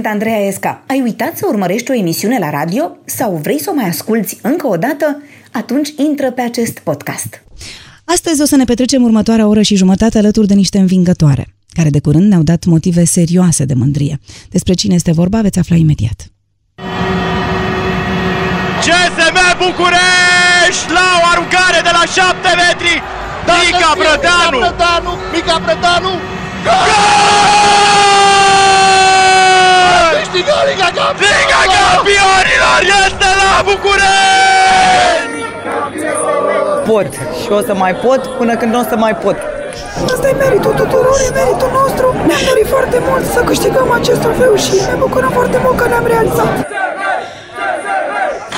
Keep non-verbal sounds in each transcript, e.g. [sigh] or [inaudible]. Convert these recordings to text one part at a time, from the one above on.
Sunt Andreea Esca. Ai uitat să urmărești o emisiune la radio sau vrei să o mai asculți încă o dată? Atunci intră pe acest podcast. Astăzi o să ne petrecem următoarea oră și jumătate alături de niște învingătoare, care de curând ne-au dat motive serioase de mândrie. Despre cine este vorba veți afla imediat. CSM București la o aruncare de la 7 metri. Mica Brădanu. Mica Brădanu, Mica Brădanu. Gol! Câștigă Liga Campionilor! Liga Campionilor este la București! pot și o să mai pot până când nu o să mai pot. Asta e meritul tuturor, e meritul nostru. Ne-am dorit foarte mult să câștigăm acest trofeu și ne bucurăm foarte mult că ne-am realizat.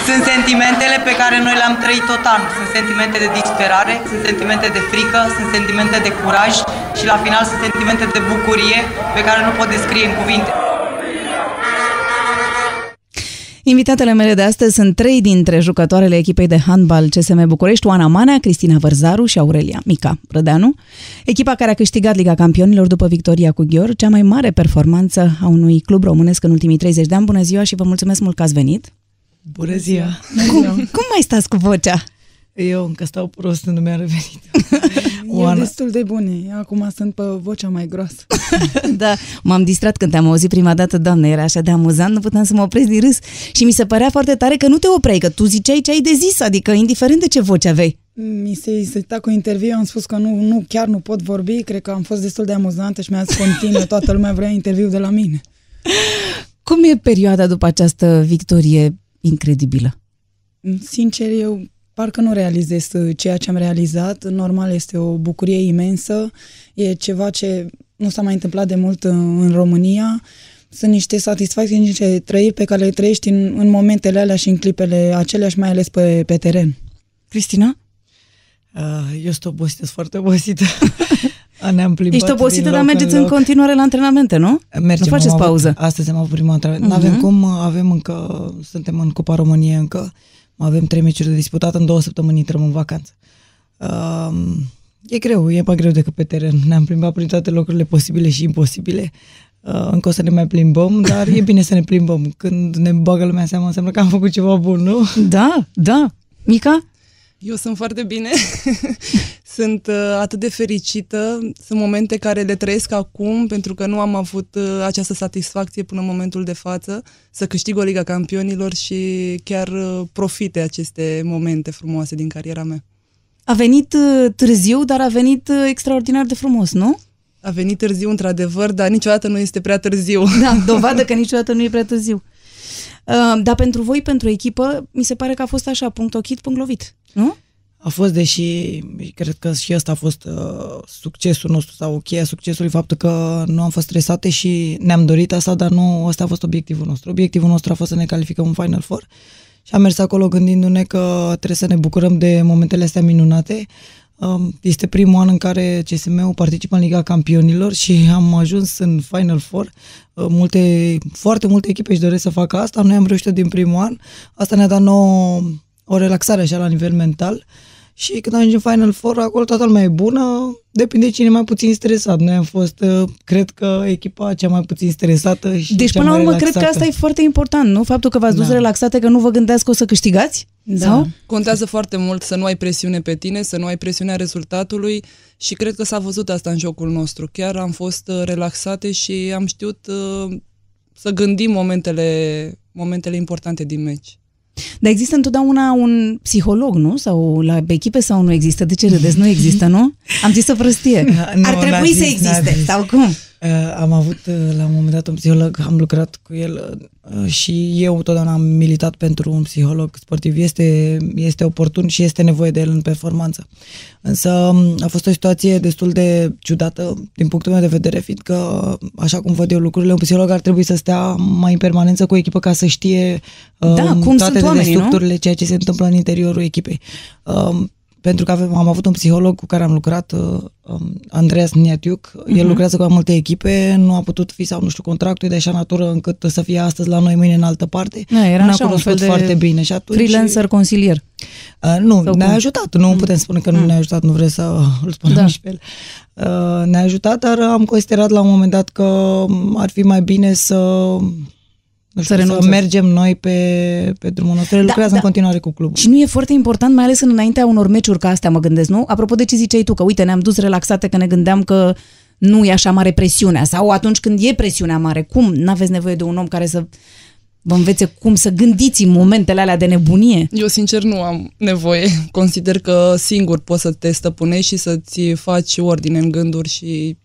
Sunt sentimentele pe care noi le-am trăit tot anul. Sunt sentimente de disperare, sunt sentimente de frică, sunt sentimente de curaj și la final sunt sentimente de bucurie pe care nu pot descrie în cuvinte. Invitatele mele de astăzi sunt trei dintre jucătoarele echipei de handbal CSM București, Oana Manea, Cristina Vărzaru și Aurelia Mica Rădeanu. Echipa care a câștigat Liga Campionilor după victoria cu Ghior, cea mai mare performanță a unui club românesc în ultimii 30 de ani. Bună ziua și vă mulțumesc mult că ați venit! Bună ziua! Cum, cum mai stați cu vocea? Eu încă stau prost, nu mi-a revenit. [laughs] E Oana. destul de bune. Acum sunt pe vocea mai groasă. [laughs] da, m-am distrat când te-am auzit prima dată, doamne, era așa de amuzant, nu puteam să mă opresc din râs. Și mi se părea foarte tare că nu te opreai, că tu ziceai ce ai de zis, adică indiferent de ce voce aveai. Mi se izita cu interviu, am spus că nu, nu, chiar nu pot vorbi, cred că am fost destul de amuzantă și mi-a zis continuă, toată lumea vrea interviu de la mine. Cum e perioada după această victorie incredibilă? Sincer, eu parcă nu realizez uh, ceea ce am realizat. Normal, este o bucurie imensă. E ceva ce nu s-a mai întâmplat de mult în, în România. Sunt niște satisfacții, niște trăiri pe care le trăiești în, în momentele alea și în clipele acelea și mai ales pe, pe teren. Cristina? Uh, eu sunt obosită, sunt foarte obosită. [laughs] Ne-am plimbat Ești obosită, din dar loc mergeți în, în loc. continuare la antrenamente, nu? Mergem, nu faceți am avut- pauză. Astăzi am avut prima antrenament. Mhm. Nu avem cum, avem încă, suntem în Cupa României încă, avem trei meciuri de disputat, în două săptămâni intrăm în vacanță. Uh, e greu, e mai greu decât pe teren. Ne-am plimbat prin toate locurile posibile și imposibile. Uh, încă o să ne mai plimbăm, dar e bine să ne plimbăm. Când ne bagă lumea seama, înseamnă că am făcut ceva bun, nu? Da, da. Mica? Eu sunt foarte bine. [laughs] sunt uh, atât de fericită. Sunt momente care le trăiesc acum pentru că nu am avut uh, această satisfacție până în momentul de față să câștig o Liga Campionilor și chiar uh, profite aceste momente frumoase din cariera mea. A venit uh, târziu, dar a venit uh, extraordinar de frumos, nu? A venit târziu, într-adevăr, dar niciodată nu este prea târziu. Da, [laughs] dovadă că niciodată nu e prea târziu. Uh, dar pentru voi, pentru echipă, mi se pare că a fost așa, punct ochit, punct lovit, nu? A fost, deși cred că și ăsta a fost uh, succesul nostru sau cheia succesului, faptul că nu am fost stresate și ne-am dorit asta, dar nu ăsta a fost obiectivul nostru. Obiectivul nostru a fost să ne calificăm în Final Four și am mers acolo gândindu-ne că trebuie să ne bucurăm de momentele astea minunate. Um, este primul an în care CSM-ul participă în Liga Campionilor și am ajuns în Final Four. Uh, Multe, foarte multe echipe își doresc să facă asta, noi am reușit din primul an. Asta ne-a dat nouă o relaxare așa la nivel mental și când ajungem Final Four, acolo toată lumea e bună, depinde cine e mai puțin stresat. Noi am fost, uh, cred că, echipa cea mai puțin stresată și Deci, cea până la mai urmă, cred că relaxată. asta e foarte important, nu? Faptul că v-ați dus Da. relaxate, că nu vă gândeați că o să câștigați? Da. Sau? Contează foarte mult să nu ai presiune pe tine, să nu ai presiunea rezultatului și cred că s-a văzut asta în jocul nostru. Chiar am fost uh, relaxate și am știut uh, să gândim momentele, momentele importante din meci. Dar există întotdeauna un psiholog, nu? Sau la echipe sau nu există? De ce râdeți? Nu există, nu? [laughs] Am zis o prostie. Da, nu, Ar n-a trebui zis, să n-a existe. zis. Sau cum? Uh, am avut uh, la un moment dat un psiholog, am lucrat cu el uh, și eu totdeauna am militat pentru un psiholog sportiv. Este, este oportun și este nevoie de el în performanță. Însă um, a fost o situație destul de ciudată din punctul meu de vedere, fiindcă, așa cum văd eu lucrurile, un psiholog ar trebui să stea mai în permanență cu o echipă ca să știe uh, Da, cum toate sunt oamenii, nu? dedesubturile, ceea ce se întâmplă în interiorul echipei. Um, pentru că avem, am avut un psiholog cu care am lucrat, uh, um, Andreas Niatiuc, uh-huh. el lucrează cu mai multe echipe, nu a putut fi sau nu știu contractul e de așa natură încât să fie astăzi la noi, mâine în altă parte. Da, era Nu așa un fel de foarte bine și atunci freelancer consilier. Uh, nu, Sau ne-a cum? ajutat. Nu putem spune că nu Mm. ne-a ajutat, nu vreți să [laughs] îl spunem Da. și pe el. Uh, ne-a ajutat, dar am considerat la un moment dat că ar fi mai bine să nu știu, să, renunțați. mergem noi pe, pe drumul nostru. El Da, lucrează da. în continuare cu clubul. Și nu e foarte important, mai ales în înaintea unor meciuri ca astea, mă gândesc, nu? Apropo de ce ziceai tu, că uite, ne-am dus relaxate că ne gândeam că nu e așa mare presiunea sau atunci când e presiunea mare, cum n-aveți nevoie de un om care să vă învețe cum să gândiți în momentele alea de nebunie? Eu sincer nu am nevoie. Consider că singur poți să te stăpânești și să-ți faci ordine în gânduri și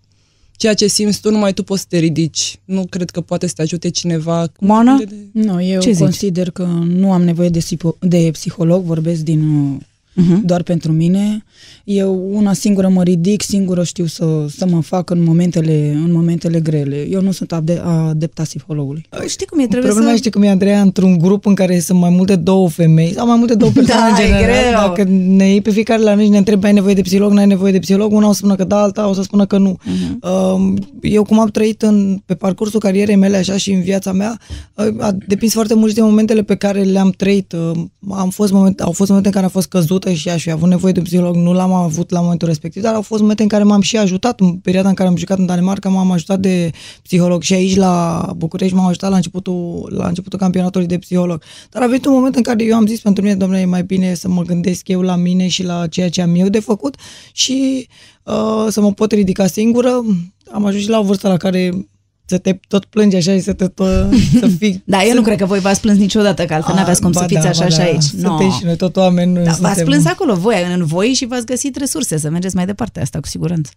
ceea ce simți tu, numai tu poți să te ridici. Nu cred că poate să te ajute cineva. Moana? De- de- Nu, eu Ce zici? consider că nu am nevoie de, sipo- de psiholog, vorbesc din uh, Uh-huh. doar pentru mine. Eu una singură mă ridic, singură știu să, să mă fac în momentele, în momentele grele. Eu nu sunt ade- adepta psihologului. Știi cum e? Trebuie Problema să... știi cum e, Andreea, într-un grup în care sunt mai multe două femei sau mai multe două [laughs] persoane Da, în e general, greu. dacă ne iei pe fiecare la noi și ne întrebi ai nevoie de psiholog, n-ai nevoie de psiholog, una o să spună că da, alta o să spună că nu. Uh, Eu cum am trăit în, pe parcursul carierei mele așa și în viața mea, uh, a depins foarte mult și de momentele pe care le-am trăit. Uh, Am fost moment, au fost momente în care am fost căzută și aș fi avut nevoie de un psiholog, nu l-am avut la momentul respectiv, dar au fost momente în care m-am și ajutat. În perioada în care am jucat în Danemarca, m-am ajutat de psiholog și aici la București m-am ajutat la începutul, la începutul campionatului de psiholog. Dar a venit un moment în care eu am zis pentru mine, domnule, e mai bine să mă gândesc eu la mine și la ceea ce am eu de făcut și uh, să mă pot ridica singură. Am ajuns și la o vârstă la care să te tot plângi așa și să te tot, să [laughs] fii... Da, eu nu cred că voi v-ați plâns niciodată, că altfel A, n-aveați cum ba să fiți da, așa ba și da. aici. Suntem No. și noi tot oameni. nu Da, v-ați suntem- plâns acolo voi, în voi și v-ați găsit resurse să mergeți mai departe, asta cu siguranță.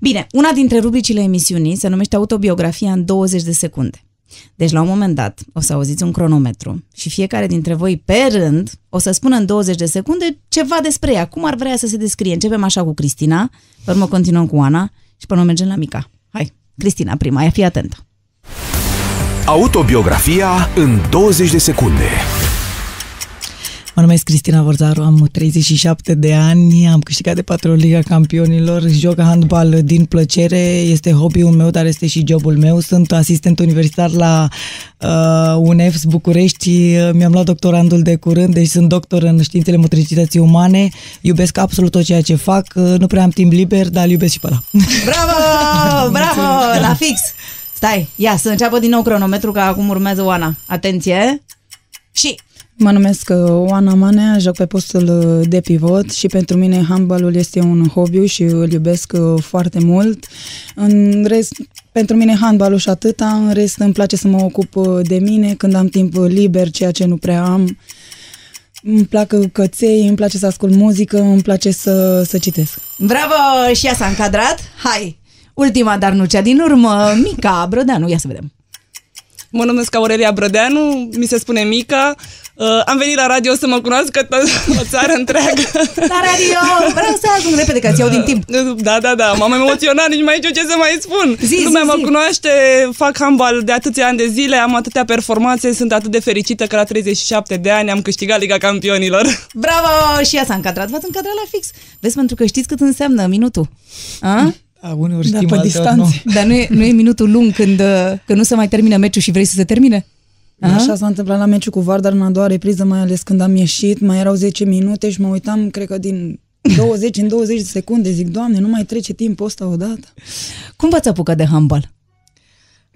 Bine, una dintre rubricile emisiunii se numește Autobiografia în 20 de secunde. Deci, la un moment dat, o să auziți un cronometru și fiecare dintre voi, pe rând, o să spună în 20 de secunde ceva despre ea, cum ar vrea să se descrie. Începem așa cu Cristina, pe urmă continuăm cu Ana și până mergem la Mica. Hai, Cristina prima, ia fi atentă. Autobiografia în 20 de secunde. Mă numesc Cristina Vorzaru, am 37 de ani, am câștigat de patru ori Liga Campionilor, joc handbal din plăcere, este hobby-ul meu, dar este și jobul meu. Sunt asistent universitar la uh, UNEFS București, uh, mi-am luat doctorandul de curând, deci sunt doctor în științele motricității umane, iubesc absolut tot ceea ce fac, uh, nu prea am timp liber, dar îl iubesc și pe ăla. Bravo! Bravo! La fix! Stai, ia să înceapă din nou cronometru, că acum urmează Oana. Atenție! Și Mă numesc uh, Oana Manea, joc pe postul uh, de pivot și pentru mine handbalul este un hobby și îl iubesc uh, foarte mult. În rest, pentru mine handbalul și atâta, în rest îmi place să mă ocup uh, de mine când am timp liber, ceea ce nu prea am. Îmi plac căței, îmi place să ascult muzică, îmi place să, să citesc. bravo! Și ea s-a încadrat. Hai! Ultima, dar nu cea din urmă, Mica Brădeanu. Ia să vedem. Mă numesc Aurelia Brădeanu, mi se spune Mica. Uh, am venit la radio să mă cunoască to- o țară întreagă. [laughs] La radio! Vreau să ajung repede, că ți iau din timp. Da, da, da, m-am emoționat, nici mai știu ce să mai spun. Zi, Lumea zi, mă zi. cunoaște, fac handbal de atâția ani de zile, am atâtea performanțe, sunt atât de fericită că la 37 de ani am câștigat Liga Campionilor. Bravo! Și ea s-a încadrat. V-ați încadrat la fix. Vezi, pentru că știți cât înseamnă minutul. A? Da, uneori Da, știm, pe alteori distanțe. nu. Dar nu e, nu e minutul lung când, uh, când nu se mai termină meciul și vrei să se termine? A? Așa s-a întâmplat la meciul cu Vardar în a doua repriză, mai ales când am ieșit, mai erau 10 minute și mă uitam, cred că din [laughs] 20 în 20 de secunde, zic, Doamne, nu mai trece timpul ăsta odată. Cum v-ați apucat de handbal?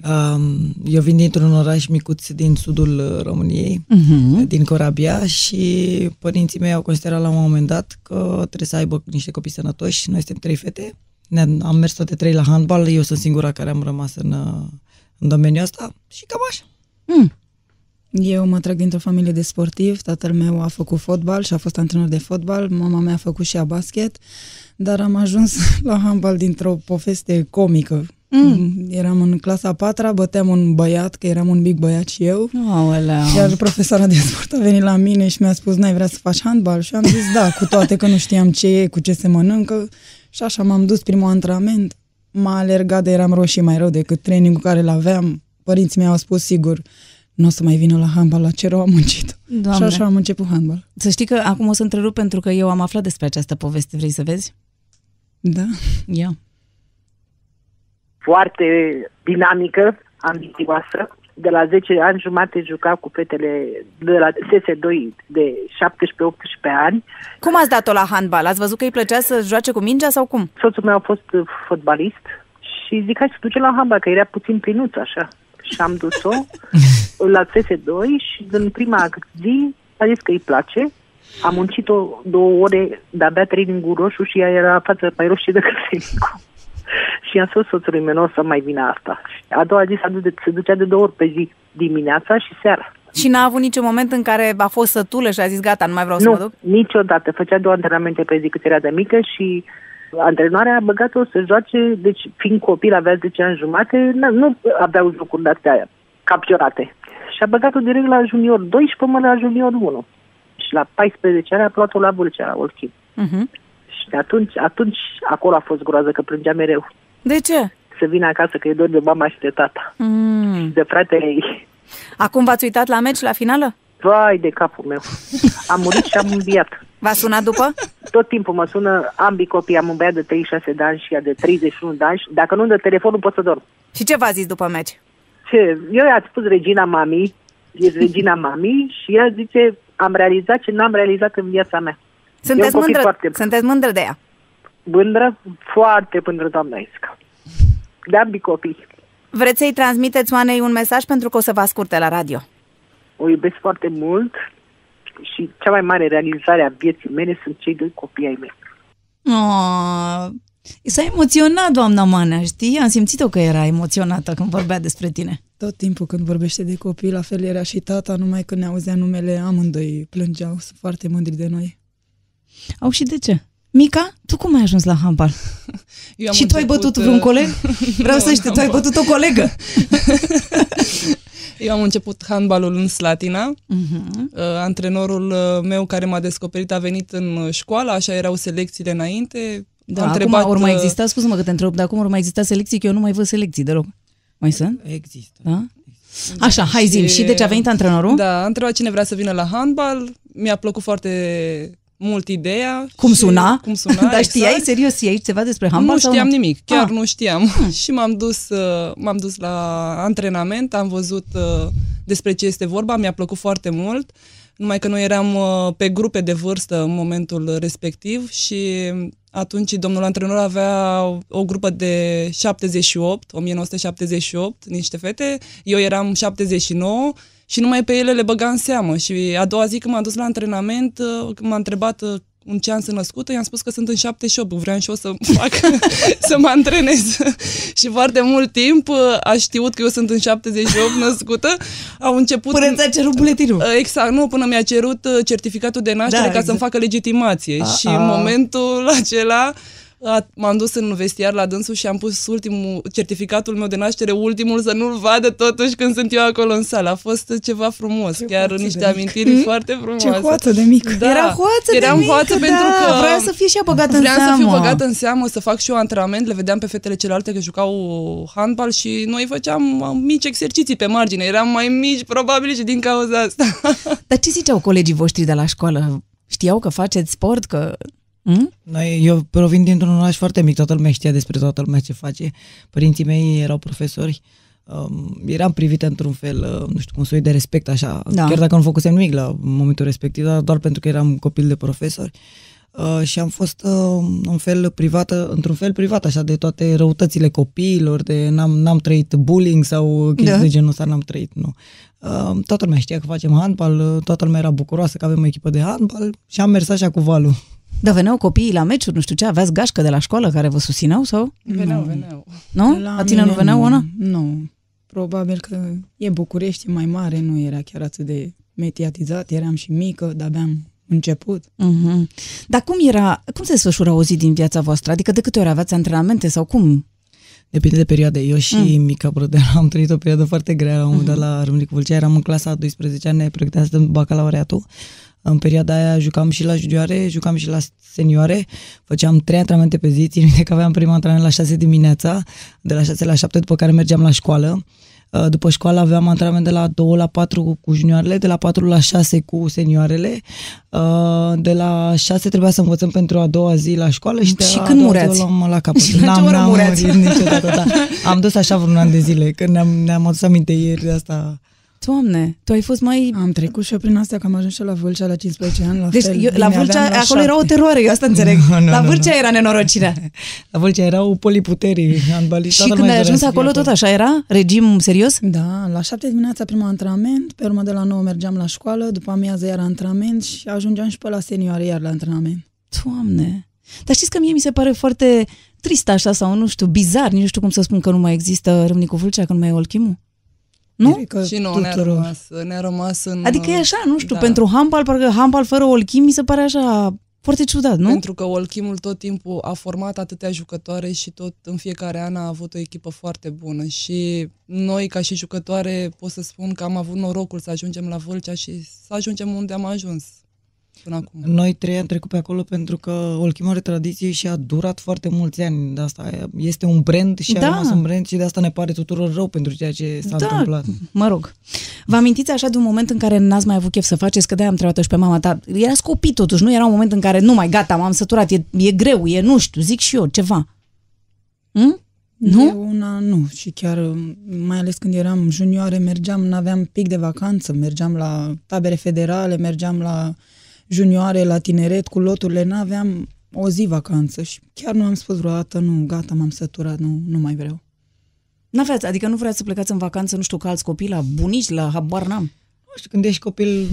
Um, eu vin dintr-un oraș micuț din sudul uh, României, Mhm. din Corabia și părinții mei au considerat la un moment dat că trebuie să aibă niște copii sănătoși. Noi suntem trei fete, ne am mers toate trei la handbal, eu sunt singura care am rămas în, uh, în domeniul ăsta și cam așa. Mm. Eu mă trag dintr-o familie de sportivi, tatăl meu a făcut fotbal și a fost antrenor de fotbal, mama mea a făcut și a basket, dar am ajuns [laughs] la handbal dintr-o poveste comică. Mm. Eram în clasa a patra, băteam un băiat, că eram un mic băiat și eu, Aoleu. Iar profesoara de sport a venit la mine și mi-a spus, n-ai vrea să faci handbal? Și am zis, da, cu toate că nu știam ce e, cu ce se mănâncă. Și așa m-am dus primul antrenament. M-a alergat de eram roșii mai rău decât trainingul care îl aveam. Părinții mei au spus, sigur, nu o să mai vină la handbal, la ce rău am muncit. Doamne. Și așa am început handbal. Să știi că acum o să întrerup pentru că eu am aflat despre această poveste. Vrei să vezi? Da. Ia. foarte dinamică, ambițioasă. De la 10 ani jumate juca cu fetele de la SS2 de 17-18 ani. Cum ați dat-o la handbal? Ați văzut că îi plăcea să joace cu mingea sau cum? Soțul meu a fost uh, fotbalist și zic hai să duce la handbal, că era puțin plinuț așa. Și am dus-o [laughs] la SS2 și în prima zi a zis că îi place. Am muncit-o două ore, de-abia training roșu și ea era față mai roșie decât [laughs] training și i-am spus soțului meu, nu o să mai vină asta. Și a doua zi s-a dus de, se ducea de două ori pe zi, dimineața și seara. Și n-a avut niciun moment în care a fost sătulă și a zis gata, nu mai vreau să nu, mă duc? niciodată. Făcea două antrenamente pe zi cât era de mică și antrenoarea a băgat-o să joace, deci fiind copil, avea 10 ani jumate, n- nu aveau jocuri de-astea capționate. Și a băgat-o direct la junior 2 și până la junior 1. Și la 14 ani a luat-o la Vâlcea, la Olchim. Uh-huh. Și atunci, atunci acolo a fost groază, că plângea mereu. De ce? Să vină acasă că e dor de mama și de tata. Mm. De fratele ei. Acum v-ați uitat la meci, la finală? Vai de capul meu. Am murit și am înviat. V-a sunat după? Tot timpul mă sună ambii copii. Am un băiat de 36 de ani și ea de 31 de ani. și Dacă nu dă telefonul, pot să dorm. Și ce v-a zis după meci? Ce? Eu i-am spus Regina Mami, e Regina Mami și ea zice, am realizat ce n-am realizat în viața mea. Sunteți un copil mândră, foarte sunteți mândră de ea. Mândră, foarte mândră, doamna Isca. De ambii copii. Vreți să-i transmiteți Oanei un mesaj pentru că o să vă asculte la radio. O iubesc foarte mult și cea mai mare realizare a vieții mele sunt cei doi copii ai mei. Oh, s-a emoționat doamna Manea, știi? Am simțit-o că era emoționată când vorbea despre tine. Tot timpul când vorbește de copii, la fel era și tata, numai când ne auzea numele, amândoi plângeau, sunt foarte mândri de noi. Au și de ce? Mica, tu cum ai ajuns la handbal? [laughs] Eu am și tu ai început, bătut vreun uh, coleg? [laughs] Vreau să știu, tu ai bătut o colegă. [laughs] Eu am început handbalul în Slatina. Uh-huh. Uh, antrenorul uh, meu care m-a descoperit a venit în uh, școală, așa erau selecțiile înainte. Da, Am acum întrebat, ori mai uh, exista, scuze-mă că te întreb, dar acum ori mai exista selecții, că eu nu mai văd selecții deloc. Mai sunt? Există. Da? Așa, hai zim. Și deci a venit antrenorul? Da, a întrebat cine vrea să vină la handbal. Mi-a plăcut foarte mult ideea. Cum și- suna? Cum suna, [laughs] Dar exact. știai, serios, știai ceva despre handbal? nu sau știam nimic, chiar Ah. nu știam. și m-am dus, uh, m-am dus la antrenament, am văzut uh, despre ce este vorba, mi-a plăcut foarte mult, numai că noi eram uh, pe grupe de vârstă în momentul respectiv și atunci domnul antrenor avea o grupă de 78, 1978, niște fete, eu eram 79 și numai pe ele le băga în seamă și a doua zi când m-am dus la antrenament, uh, când m-a întrebat uh, în ce an sunt născută, i-am spus că sunt în 78, vreau și eu să [laughs] fac, să mă antrenez. [laughs] și foarte mult timp uh, a știut că eu sunt în 78 născută, au început... Până ți-a cerut buletinul. Uh, Exact, nu, până mi-a cerut uh, certificatul de naștere Da, da, ca exact. să-mi facă legitimație. A, și a. în momentul acela a, m-am dus în vestiar la dânsul și am pus ultimul certificatul meu de naștere, ultimul, să nu-l vadă totuși când sunt eu acolo în sală. A fost ceva frumos, Ce chiar hoață niște de mic. amintiri Mm? foarte frumoase. Ce hoață de mic! Da, Era hoață de eram mică, hoață da, pentru că vrea să fie și ea băgată în vreau să seamă. fiu băgată în seamă, să fac și eu antrenament, le vedeam pe fetele celelalte că jucau handbal și noi făceam uh, mici exerciții pe margine, eram mai mici probabil și din cauza asta. Dar ce ziceau colegii voștri de la școală? Știau că faceți sport, că... Hm? Noi, eu provin dintr-un oraș foarte mic, toată lumea știa despre toată lumea ce face. Părinții mei erau profesori, um, eram privită într-un fel, uh, nu știu, cu un soi de respect așa, Da. chiar dacă nu făcusem nimic la momentul respectiv, dar doar pentru că eram copil de profesori. Uh, și am fost uh, un fel privată, într-un fel privat așa de toate răutățile copiilor, de n-am, n-am trăit bullying sau chestii Da. de genul ăsta, n-am trăit, nu. Uh, toată lumea știa că facem handbal, uh, toată lumea era bucuroasă că avem o echipă de handbal și am mers așa cu valul. Dar veneau copiii la meciuri, nu știu ce, aveați gașcă de la școală care vă susțineau sau? Veneau, Nu. veneau. Nu? La La tine nu mine veneau, Ona? Nu. Probabil că e București, e mai mare, nu era chiar atât de mediatizat, eram și mică, de-abia am început. Mhm. Dar cum era, cum se desfășura o zi din viața voastră? Adică de câte ori aveați antrenamente sau cum? Depinde de perioade. Eu și mm. mica brădeană [laughs] am trăit o perioadă foarte grea la un moment dat la Râmnicu Vâlcea. Eram în clasa a 12 ani, ne pregăteam să dăm bacalaureatul. În perioada aia jucam și la juniore, jucam și la senioare, făceam trei antrenamente pe zi, țin minte că aveam prima antrenament la 6 dimineața, de la 6 la 7, după care mergeam la școală. Uh, După școală aveam antrenament de la 2 la 4 cu junioarele, de la 4 la 6 cu senioarele. Uh, De la 6 trebuia să învățăm pentru a doua zi la școală și, de Și la când a doua zi mureați? o luam la capăt. Și la ce oră n-am mureați? murit niciodată, da. Am dus așa vreun an de zile, când ne-am, ne-am adus aminte ieri de asta. Doamne, tu ai fost mai... Am trecut și eu prin astea, că am ajuns și la Vâlcea la 15 ani, la Deci fel. eu, la Bine, Vâlcea, aveam la acolo era o șapte. teroare, eu asta înțeleg. [laughs] Nu, nu, la nu, Vâlcea nu. era nenorocirea. [laughs] La Vâlcea erau poliputerii, handbaliști. Și când ai ajuns acolo, tot așa era? Regim serios? Da, la 7 dimineața primul antrenament, pe urmă de la 9 mergeam la școală, după amiază iar antrenament și ajungeam și pe la senioare iar la antrenament. Doamne! Dar știți că mie mi se pare foarte trist așa sau nu știu, bizar, nici nu știu cum să spun că nu mai există Râmnicu Vâlcea, că nu mai e Olchimu. Nu? Cred că Și nu, ne-a tuturor. rămas, ne-a rămas în... Adică e așa, nu știu, da. pentru handbal, parcă handbal fără Olchim mi se pare așa foarte ciudat, nu? Pentru că Olchimul tot timpul a format atâtea jucătoare și tot în fiecare an a avut o echipă foarte bună și noi ca și jucătoare pot să spun că am avut norocul să ajungem la Vâlcea și să ajungem unde am ajuns până acum. Noi trei am trecut pe acolo pentru că Olchim are tradiție și a durat foarte mulți ani. De asta este un brand și Da. a rămas un brand și de asta ne pare tuturor rău pentru ceea ce s-a Da, întâmplat. mă rog. Vă amintiți așa de un moment în care n-ați mai avut chef să faceți, că de-aia am întrebat și pe mama ta. Erați copii totuși, nu era un moment în care nu mai gata, m-am săturat, e, e greu, e nu știu, zic și eu, ceva. Hm? Nu? Eu una nu și chiar mai ales când eram junioare mergeam, n-aveam pic de vacanță, mergeam la tabere federale, mergeam la junioare, la tineret cu loturile, n-aveam o zi vacanță și chiar nu am spus vreodată, nu, gata, m-am săturat, nu, nu mai vreau. N-aveați, adică nu vreați să plecați în vacanță, nu știu, ca alți copii, la bunici, la habar n-am. Nu știu, când ești copil,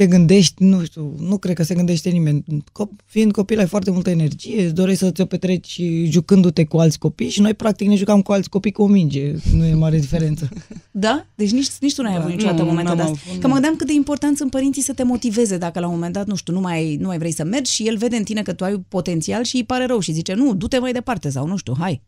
te gândești, nu știu, nu cred că se gândește nimeni. Cop- fiind copil, ai foarte multă energie, îți dorești să ți-o petreci jucându-te cu alți copii și noi, practic, ne jucam cu alți copii cu o minge. Nu e mare diferență. [laughs] Da? Deci nici, nici tu n-ai Da, avut niciodată nu, momente de n-am astea. avut, Că mă nu. gândeam cât de important sunt părinții să te motiveze dacă la un moment dat, nu știu, nu mai, nu mai vrei să mergi și el vede în tine că tu ai potențial și îi pare rău și zice, nu, du-te mai departe sau nu știu, hai.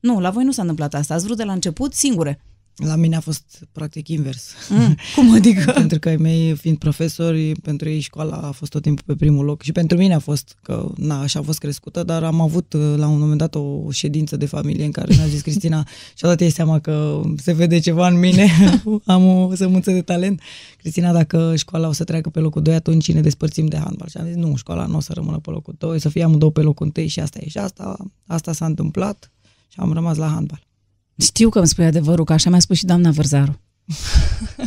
Nu, la voi nu s-a întâmplat asta. Ați vrut de la început singure. La mine a fost practic invers. Mm, cum adică? [laughs] pentru că ai mei, fiind profesori, pentru ei școala a fost tot timpul pe primul loc și pentru mine a fost că, na, așa a fost crescută, dar am avut uh, la un moment dat o ședință de familie în care mi-a zis Cristina [laughs] și-a dat ei seama că se vede ceva în mine, [laughs] am o sămânță de talent. Cristina, dacă școala o să treacă pe locul 2, atunci ne despărțim de handbal. Și am zis, nu, școala nu o să rămână pe locul 2, să fie amândouă pe locul 1 și asta e. Și asta, asta s-a întâmplat și am rămas la handbal. Știu că îmi spui adevărul, că așa mi-a spus și doamna Vărzaru.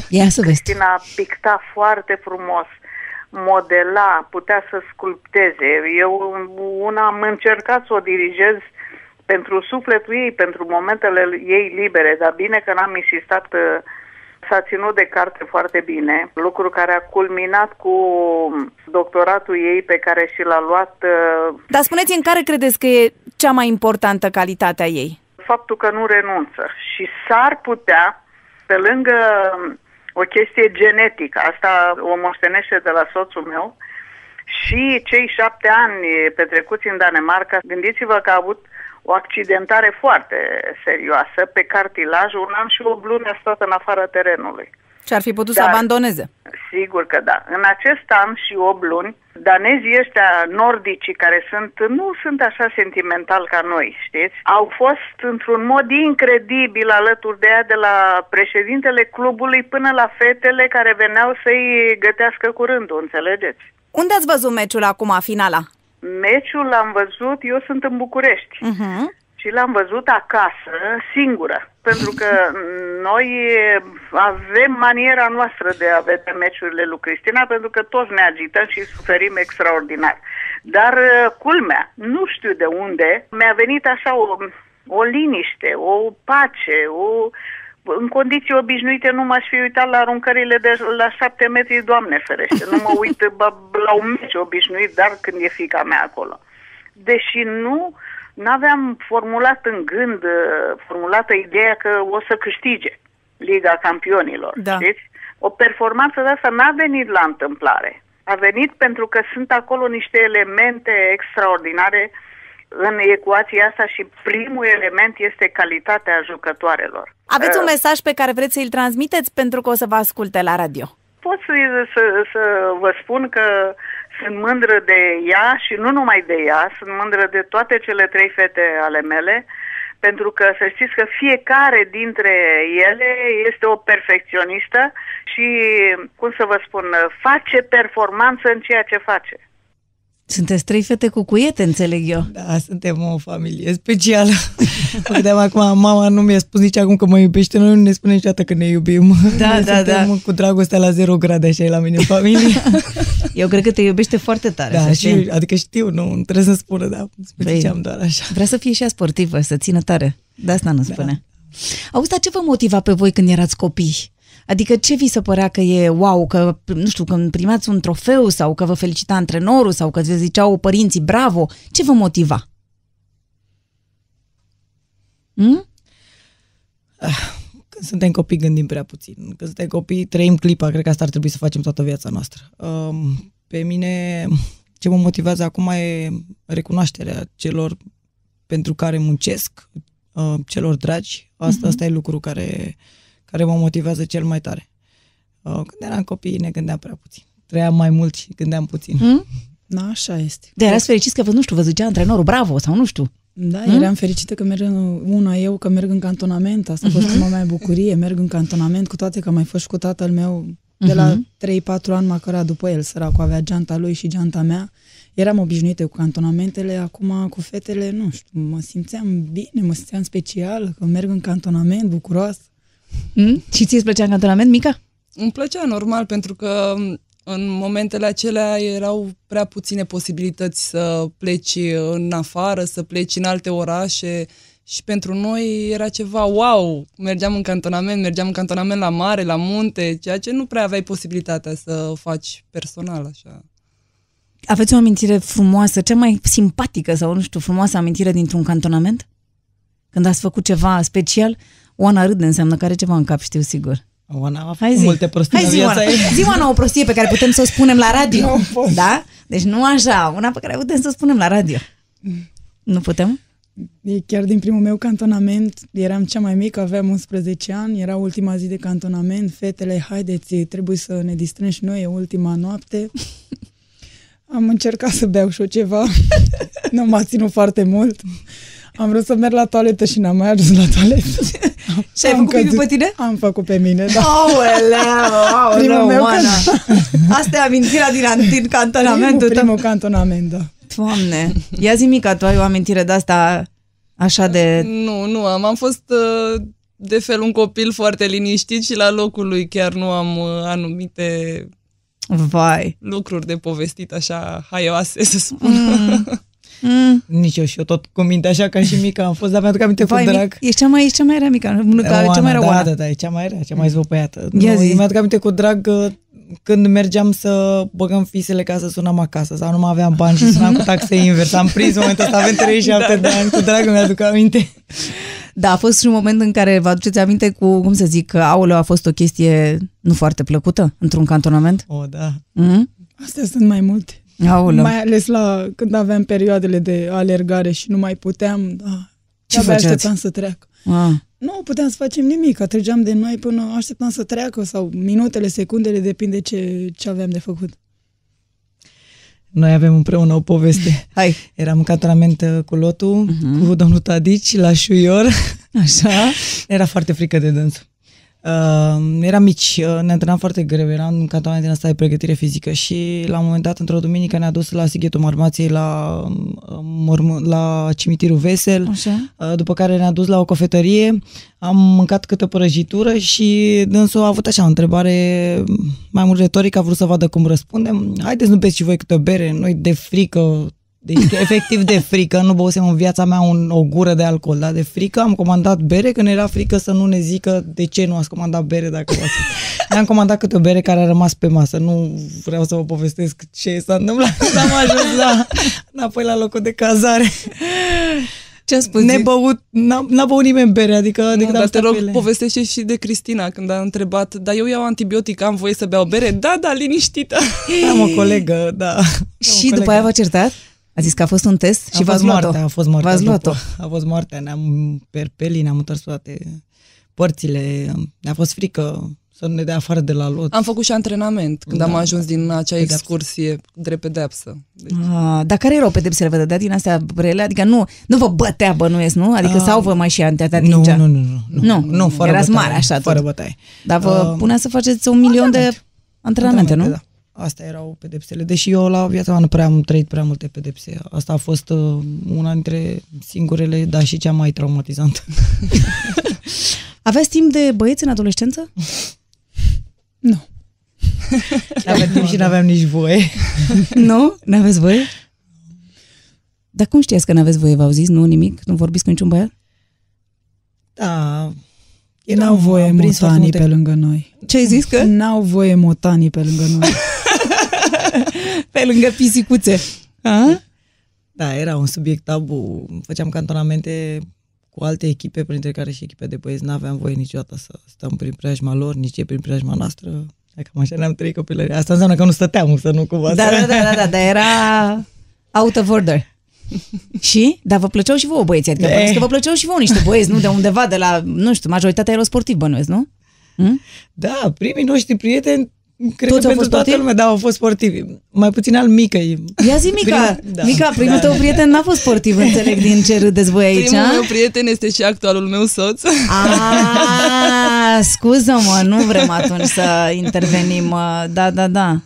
Ia să vezi. Cristina picta foarte frumos, modela, putea să sculpteze. Eu una am încercat să o dirigez pentru sufletul ei, pentru momentele ei libere, dar bine că n-am insistat, uh, s-a ținut de carte foarte bine, lucru care a culminat cu doctoratul ei pe care și l-a luat uh, Dar spuneți în care credeți că e cea mai importantă calitatea ei? Faptul că nu renunță și s-ar putea, pe lângă um, o chestie genetică, asta o moștenește de la soțul meu, și cei șapte ani petrecuți în Danemarca, gândiți-vă că a avut o accidentare foarte serioasă pe cartilaj, un an și o lună a stat în afara terenului. Și ar fi putut să Da. abandoneze. Sigur că da. În acest an și 8 luni, danezii ăștia nordici care sunt, nu sunt așa sentimental ca noi, știți? Au fost într-un mod incredibil alături de ea de la președintele clubului până la fetele care veneau să-i gătească curândul, înțelegeți? Unde ați văzut meciul acum, finala? Meciul l-am văzut, eu sunt în București Uh-huh. Și l-am văzut acasă, singură, pentru că noi avem maniera noastră de a vedea meciurile lui Cristina, pentru că toți ne agităm și suferim extraordinar. Dar, uh, culmea, nu știu de unde, mi-a venit așa o, o liniște, o pace, o... În condiții obișnuite nu m-aș fi uitat la aruncările de la șapte metri, Doamne ferește. Nu mă uit [laughs] bă, la un meci obișnuit, dar când e fica mea acolo. Deși nu, n-aveam formulat în gând, uh, formulată ideea că o să câștige Liga Campionilor, Da. știți? O performanță de asta n-a venit la întâmplare. A venit pentru că sunt acolo niște elemente extraordinare în ecuația asta și primul element este calitatea jucătoarelor. Aveți un Uh, mesaj pe care vreți să-l transmiteți pentru că o să vă asculte la radio. pot să, să, să vă spun că sunt mândră de ea și nu numai de ea, sunt mândră de toate cele trei fete ale mele, pentru că să știți că fiecare dintre ele este o perfecționistă și, cum să vă spun, face performanță în ceea ce face. Sunteți trei fete cu cuiete, înțeleg eu. Da, suntem o familie specială. [laughs] Vedeam acum, mama nu mi-a spus nici acum că mă iubește, noi nu ne spune niciodată că ne iubim. Da, [laughs] Noi da, suntem da. cu dragostea la zero grade, așa e la mine în familie. [laughs] Eu cred că te iubește foarte tare. da, să și, știi. adică știu, nu, nu trebuie să spună, da, ziceam doar așa. Vrea să fie și ea sportivă, să țină tare. De asta nu spune. Da. Auzi, dar ce vă motiva pe voi când erați copii? Adică ce vi se părea că e wow, că, nu știu, când primați un trofeu sau că vă felicita antrenorul sau că vă ziceau părinții bravo? Ce vă motiva? Hmm? Când suntem copii gândim prea puțin. Când suntem copii trăim clipa, cred că asta ar trebui să facem toată viața noastră. Um, Pe mine ce mă motivează acum e recunoașterea celor pentru care muncesc, uh, celor dragi. Asta, Mhm. asta e lucru care, care mă motivează cel mai tare. Uh, Când eram copii ne gândeam prea puțin. Trăiam mai mult și gândeam puțin. Hmm? Da, așa este. De erați fericiți că, vă, nu știu, vă zicea antrenorul bravo sau nu știu. Da, Hmm? eram fericită că merg în, una eu, că merg în cantonament. Asta a fost Mhm. prima mea bucurie. Merg în cantonament, cu toate că am mai fost și cu tatăl meu de la Mhm. 3-4 ani, m-a cărat după el, săracul, avea geanta lui și geanta mea. Eram obișnuită cu cantonamentele, acum cu fetele, nu știu, mă simțeam bine, mă simțeam special, că merg în cantonament, bucuroasă. Hmm? Și ție îți plăcea în cantonament, Mica? Îmi plăcea normal pentru că în momentele acelea erau prea puține posibilități să pleci în afară, să pleci în alte orașe și pentru noi era ceva wow, mergeam în cantonament, mergeam în cantonament la mare, la munte, ceea ce nu prea aveai posibilitatea să faci personal așa. Aveți o amintire frumoasă, cea mai simpatică sau, nu știu, frumoasă amintire dintr-un cantonament? Când ați făcut ceva special? Oana râde înseamnă că are ceva în cap, știu sigur. Oana a Hai făcut zi. multe prostii Hai în zi, viața Oana. ei. Zi, Oana, o prostie pe care putem să o spunem la radio. Nu pot. Da? Deci nu așa, una pe care putem să o spunem la radio. Nu putem? E chiar din primul meu cantonament, eram cea mai mică, aveam 11 ani, era ultima zi de cantonament, fetele, haideți, trebuie să ne distrăm și noi, e ultima noapte. [laughs] Am încercat să beau și eu ceva, [laughs] nu m-a ținut foarte mult. Am vrut să merg la toaletă și n-am mai ajuns la toaletă. [laughs] Și ai Am făcut pipi căzut. pe tine? Am făcut pe mine, da. Aoleu, Primul aoleu, meu Oana. [laughs] Asta e amintirea din, din cantonamentul primul, tău. primul cantonament, da. Doamne, ia zi mica, tu ai o amintire de asta așa de... Nu, nu am. Am fost uh, de fel un copil foarte liniștit și la locul lui chiar nu am uh, anumite Vai. lucruri de povestit așa haioase, să spun. Mm. [laughs] Mm. Nici eu și eu tot cu minte, așa ca și mica am fost, dar mi-aduc aminte Vai, cu mic, drag. ești cea mai, ești cea mai rea mica, nu, ca, cea mai rea da, Oana. da, da, e cea mai rea, cea mai zvăpăiată. Ia Nu, zi. eu mi-aduc aminte cu drag că când mergeam să băgăm fisele ca să sunăm acasă sau nu mai aveam bani și sunam cu taxe [laughs] invers. Am prins momentul ăsta, avem 37 Da, de ani, cu drag mi-aduc aminte. Da, a fost și un moment în care vă aduceți aminte cu, cum să zic, că aoleu a fost o chestie nu foarte plăcută într-un cantonament? O, da. Mm? Astea sunt mai multe. Aoleu. Mai ales la când aveam perioadele de alergare și nu mai puteam, da. Ce abia făceați? așteptam să treacă. Ah. Nu puteam să facem nimic, trăgeam de noi până așteptam să treacă sau minutele, secundele, depinde ce, ce aveam de făcut. Noi avem împreună o poveste. [laughs] Hai. Eram în cantonament uh, cu Lotu, uh-huh. cu domnul Tadici, la Șuior. Așa. [laughs] Era foarte frică de dânsul. Uh, eram mici, uh, ne antrenam foarte greu, eram în cantonament din asta de pregătire fizică și la un moment dat, într-o duminică, ne-a dus la Sighetul Marmației la, uh, morm- la cimitirul Vesel, Așa. uh, după care ne-a dus la o cofetărie, am mâncat câte o prăjitură și dânsul a avut așa o întrebare mai mult retorică, a vrut să vadă cum răspundem. Haideți, nu beți și voi câte o bere, noi de frică, deci efectiv de frică, nu băusem în viața mea un, o gură de alcool, dar de frică am comandat bere, când era frică să nu ne zică de ce nu ați comandat bere dacă v-ați... Ne-am comandat câte o bere care a rămas pe masă, nu vreau să vă povestesc ce s-a întâmplat când am ajuns la, înapoi la locul de cazare. Ce a spus? Nebăut, n-a, n-a băut nimeni bere, adică... Nu, adică dar am te stat rog, pe ele. povestește și de Cristina când a întrebat, dar eu iau antibiotic, am voie să beau bere? Da, da, liniștită. Am o colegă, da. Am o Și după colegă. aia v-a certat? A zis că a fost un test și a v-ați fost luat-o. moartea, a fost moartea. V-ați după. luat-o. [laughs] A fost moartea, ne-am perpelit, ne-am întors toate părțile, ne-a fost frică să ne dea afară de la lot. Am făcut și antrenament când Da, am ajuns din acea Pedeapsă. excursie drept pedeapsă. Deci, Ah, dar care erau pedepsele? Vă dădea din astea rele? Adică nu, nu vă bătea bănuiesc, nu? Adică Ah, sau vă mai și te nu, atingea? nu, nu, nu, Nu, nu, fără erați bătaie, mare așa Fără tot. bătaie. Dar vă Ah, punea să faceți un milion de antrenamente, nu? Da. Astea erau pedepsele. Deși eu la viața mea nu prea am trăit prea multe pedepse. Asta a fost uh, una dintre singurele, dar și cea mai traumatizantă. [laughs] Aveți timp de băieți în adolescență? Nu. Aveam timp și nu aveam nici voie. [laughs] nu? N-aveți voie? Dar cum știați că n-aveți voie? V-au zis? Nu, nimic? Nu vorbiți cu niciun băiat? Da. N-au voie am prins foarte motanii multe- pe lângă noi. Ce ai zis că? N-au voie motanii pe lângă noi. [laughs] [laughs] Pe lângă pisicuțe. A? Da, era un subiect tabu. Făceam cantonamente cu alte echipe, printre care și echipe de băieți. N-aveam voie niciodată să stăm prin preajma lor, nici ei prin preajma noastră. Dacă cam așa ne-am trăit copilăria. Asta înseamnă că nu stăteam, să nu cumva. Da, să- da, da, da, da, dar era out of order. [laughs] Și? Dar vă plăceau și vouă băieții, adică De- bănuiesc că vă plăceau și vouă niște băieți, nu de undeva, de la, nu știu, majoritatea erau sportivi, bănuiesc, nu? Hm? Da, primii noștri prieteni, cred Toți că au pentru fost toată sportivi? lumea, da, au fost sportivi. Mai puțin al micăi. Ia zi, Mica, Primul- da. Mica, primul Da. tău prieten n-a fost sportiv, [laughs] înțeleg din ce râdeți voi aici, primul a? meu prieten este și actualul meu soț. Ah, scuză-mă, nu vrem atunci să intervenim. uh, Da, da, da.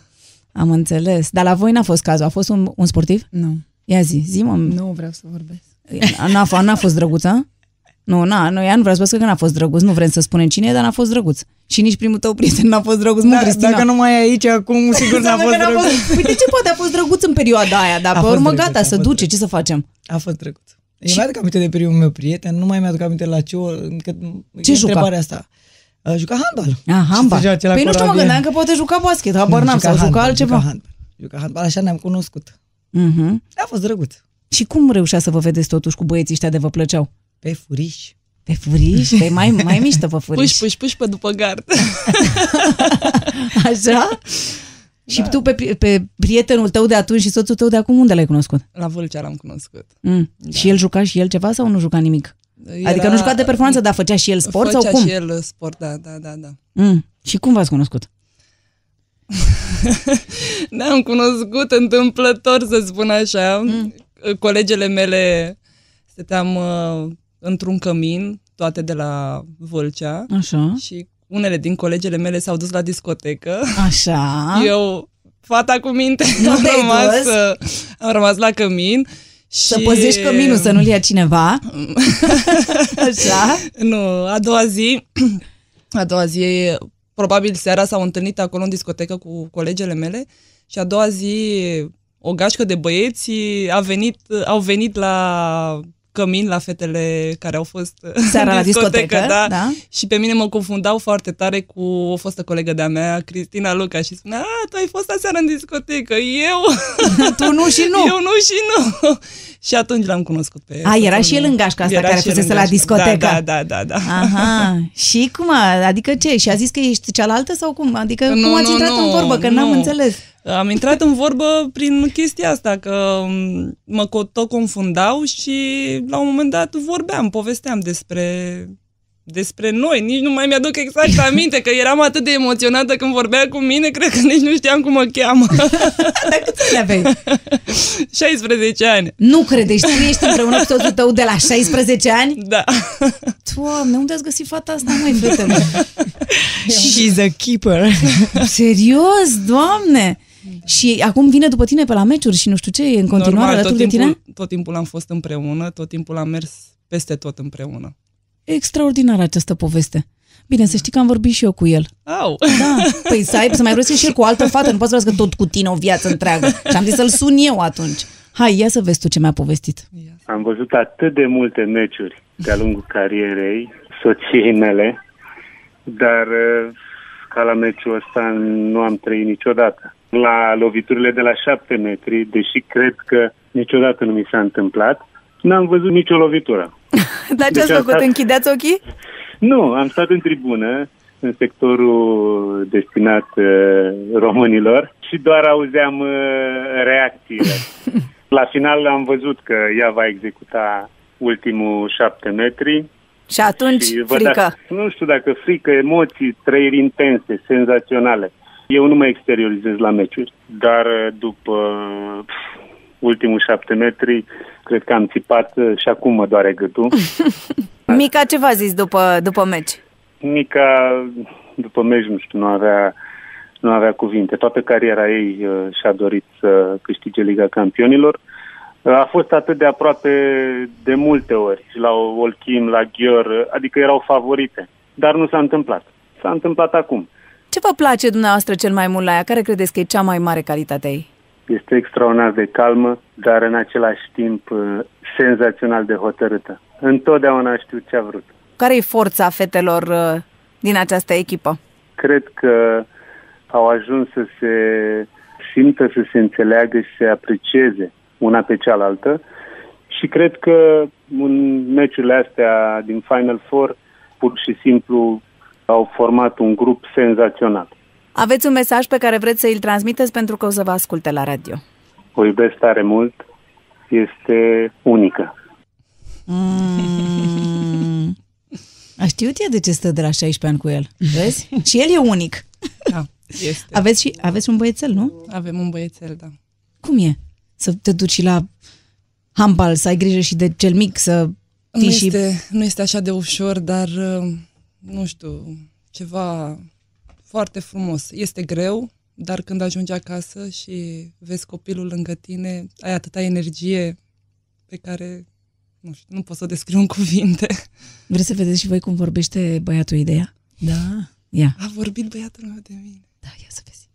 Am înțeles. Dar la voi n-a fost cazul. A fost un, un sportiv? Nu. Ia zi, zi mă. Nu vreau să vorbesc. N-a, f- n-a fost drăguță? Nu, na, nu, ea nu vrea să spun că n-a fost drăguț. Nu vrem să spunem cine e, dar n-a fost drăguț. Și nici primul tău prieten n-a fost drăguț, nu, Da, Cristina? dacă nu mai e aici, acum sigur n-a Înseamnă fost că n-a drăguț. fost... Uite ce poate a fost drăguț în perioada aia, dar A pe fost urmă drăguț, gata, a să fost duce, ce să facem? A fost drăguț. Eu mi-aduc aminte de primul meu prieten, nu mai mi-aduc aminte la ce oră, încă Ce e juca? întrebarea asta. Uh, juca handbal. Ah, handbal. Și se joace la Păi nu știu, mă corabie. gândeam că poate juca basket, habar Nu, n-am, juca sau juca handbal, altceva. Juca handbal. Juca handbal, așa ne-am cunoscut. Mhm. A fost drăguț. Și cum reușea să vă vedeți totuși cu băieții ăștia de vă plăceau? Pe furiș. Pe furiș? Pe mai, mai mișto pe furiș. Puși, puși, puși pe după gard. [laughs] Așa? Și tu pe, pri- pe prietenul tău de atunci și soțul tău de acum unde l-ai cunoscut? La Vâlcea l-am cunoscut. Mm. Da. Și el juca și el ceva sau nu juca nimic? Era- Adică nu juca de performanță, dar făcea și el sport Făcea sau cum? și el sport, da, da, da, da. Mm. Și cum v-ați cunoscut? [laughs] Ne-am cunoscut întâmplător, să spun așa. Mm. Colegele mele stăteam uh, într-un cămin, toate de la Vâlcea. Așa. Și unele din colegele mele s-au dus la discotecă. Așa. [laughs] Eu, fata cu minte, Nu am, te-ai rămas, dus? uh, am rămas la cămin. Și... Să păzești căminul, să nu-l ia cineva. [laughs] Așa. Nu, a doua zi, [clears throat] a doua zi, probabil seara s-au întâlnit acolo în discotecă cu colegele mele și a doua zi o gașcă de băieți a venit, au venit la cămin la fetele care au fost Seara [laughs] în la discotecă, da? da. Și pe mine mă confundau foarte tare cu o fostă colegă de-a mea, Cristina Luca, și spunea, a, tu ai fost aseară în discotecă, eu... [laughs] Tu nu și nu. [laughs] Eu nu și nu. Și atunci l-am cunoscut pe A, era soțul și el meu. în gașca asta Era care și el fusese în la gașcă. discotecă. Da, da, da, da. da. Aha. Și cum a, adică ce? Și a zis că ești cealaltă sau cum? Adică Nu, cum ați nu, intrat nu, în vorbă? Că n-am nu. înțeles. Am intrat în vorbă prin chestia asta, că m, mă co- tot confundau și la un moment dat vorbeam, povesteam despre despre noi, nici nu mai mi-aduc exact aminte, că eram atât de emoționată când vorbea cu mine, cred că nici nu știam cum mă cheamă. [laughs] Dar cât ani aveai? [laughs] 16 ani. Nu credeți, tu ești împreună cu soțul tău de la 16 ani? Da. [laughs] Doamne, unde ați găsit fata asta, mai fetele? She's a keeper. Serios, doamne! Și acum vine după tine pe la meciuri și nu știu ce, e în continuare Normal, alături tot de timpul, tine? tot timpul am fost împreună, tot timpul am mers peste tot împreună. Extraordinară această poveste. Bine, să știi că am vorbit și eu cu el. Au! Da, păi să, ai, să mai vorbească și el cu o altă fată, nu poți să vorbească tot cu tine o viață întreagă. Și am zis să-l sun eu atunci. Hai, ia să vezi tu ce mi-a povestit. Am văzut atât de multe meciuri de-a lungul carierei soției mele, dar uh, ca la meciul ăsta nu am trăit niciodată. La loviturile de la șapte metri, deși cred că niciodată nu mi s-a întâmplat, n-am văzut nicio lovitură. [laughs] Dar ce Deci ați am făcut? stat- Închideați ochii? Nu, am stat în tribună, în sectorul destinat uh, românilor și doar auzeam uh, reacțiile. [laughs] La final am văzut că ea va executa ultimul șapte metri Și atunci, Și vă frică. dați- nu știu dacă frică, emoții, trăiri intense, senzaționale. Eu nu mă exteriorizez la meciuri, dar uh, după pf, ultimul șapte metri, cred că am țipat uh, și acum mă doare gâtul. [laughs] Mica, ce v-a zis după, după meci? Mica, după meci, nu știu, nu avea, nu avea cuvinte. Toată cariera ei uh, și-a dorit să câștige Liga Campionilor. Uh, A fost atât de aproape de multe ori, și la Olchim, la Ghior, uh, adică erau favorite. Dar nu s-a întâmplat. S-a întâmplat acum. Ce vă place dumneavoastră cel mai mult la ea? Care credeți că e cea mai mare calitate a ei? Este extraordinar de calmă, dar în același timp uh, senzațional de hotărâtă. Întotdeauna știu ce a vrut. Care e forța fetelor uh, din această echipă? Cred că au ajuns să se simtă, să se înțeleagă și să se aprecieze una pe cealaltă și cred că în meciurile astea din Final Four pur și simplu au format un grup senzațional. Aveți un mesaj pe care vreți să îl transmiteți pentru că o să vă asculte la radio. O iubesc tare mult, este unică. Mm. A știut ea de ce stă de la 16 ani cu el, vezi? [laughs] și el e unic. Da, este. Aveți, și, aveți un băiețel, nu? Avem un băiețel, da. Cum e? Să te duci și la handbal, să ai grijă și de cel mic, să Nu fii și... este, nu este așa de ușor, dar uh, nu știu, ceva foarte frumos. Este greu, dar când ajungi acasă și vezi copilul lângă tine, ai atâta energie pe care, nu știu, nu pot să o descriu în cuvinte. Vreți să vedeți și voi cum vorbește băiatul ei de ea? Da. Ia. A vorbit băiatul meu de mine. Da, ia să vezi.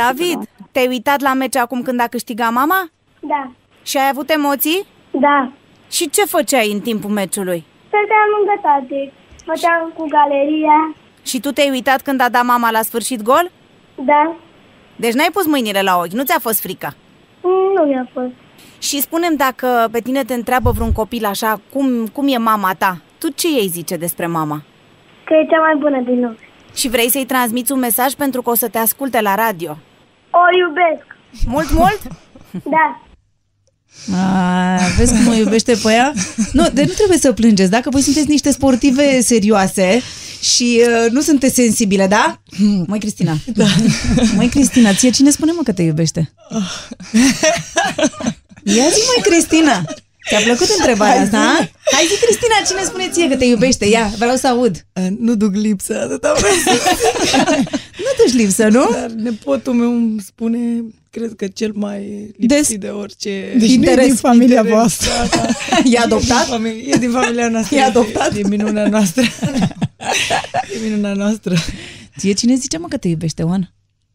David, te-ai uitat la meci acum când a câștigat mama? Da. Și ai avut emoții? Da. Și ce făceai în timpul meciului? Stăteam lângă tate. Făceam cu galeria. Și tu te-ai uitat când a dat mama la sfârșit gol? Da. Deci n-ai pus mâinile la ochi, nu ți-a fost frică? Nu mi-a fost. Și spunem dacă pe tine te întreabă vreun copil așa, cum, cum e mama ta? Tu ce ei zice despre mama? Că e cea mai bună din lume. Și vrei să-i transmiți un mesaj pentru că o să te asculte la radio. O iubesc. Mult, mult? Da. A, vezi cum mă iubește pe ea? Nu, de nu trebuie să plângeți. Dacă voi sunteți niște sportive serioase și uh, nu sunteți sensibile, da? Măi, Cristina. Da. Măi, Cristina, ție cine spune, mă, că te iubește? Ia zi, măi, Cristina. Ți-a plăcut întrebarea asta, a? Hai zi, Cristina, cine spune ție că te iubește? Ia, vreau să aud. Nu duc lipsă, atâta [laughs] vreau Nu duci lipsă, nu? Dar nepotul meu îmi spune, cred că cel mai lipsit Des... de orice Deci nu e din familia interes. voastră. Da, da. [laughs] E adoptat? E din familie, e din familia noastră. E adoptat? E minunea noastră. [laughs] e minunea noastră. Ție cine zice, mă, că te iubește, Oana?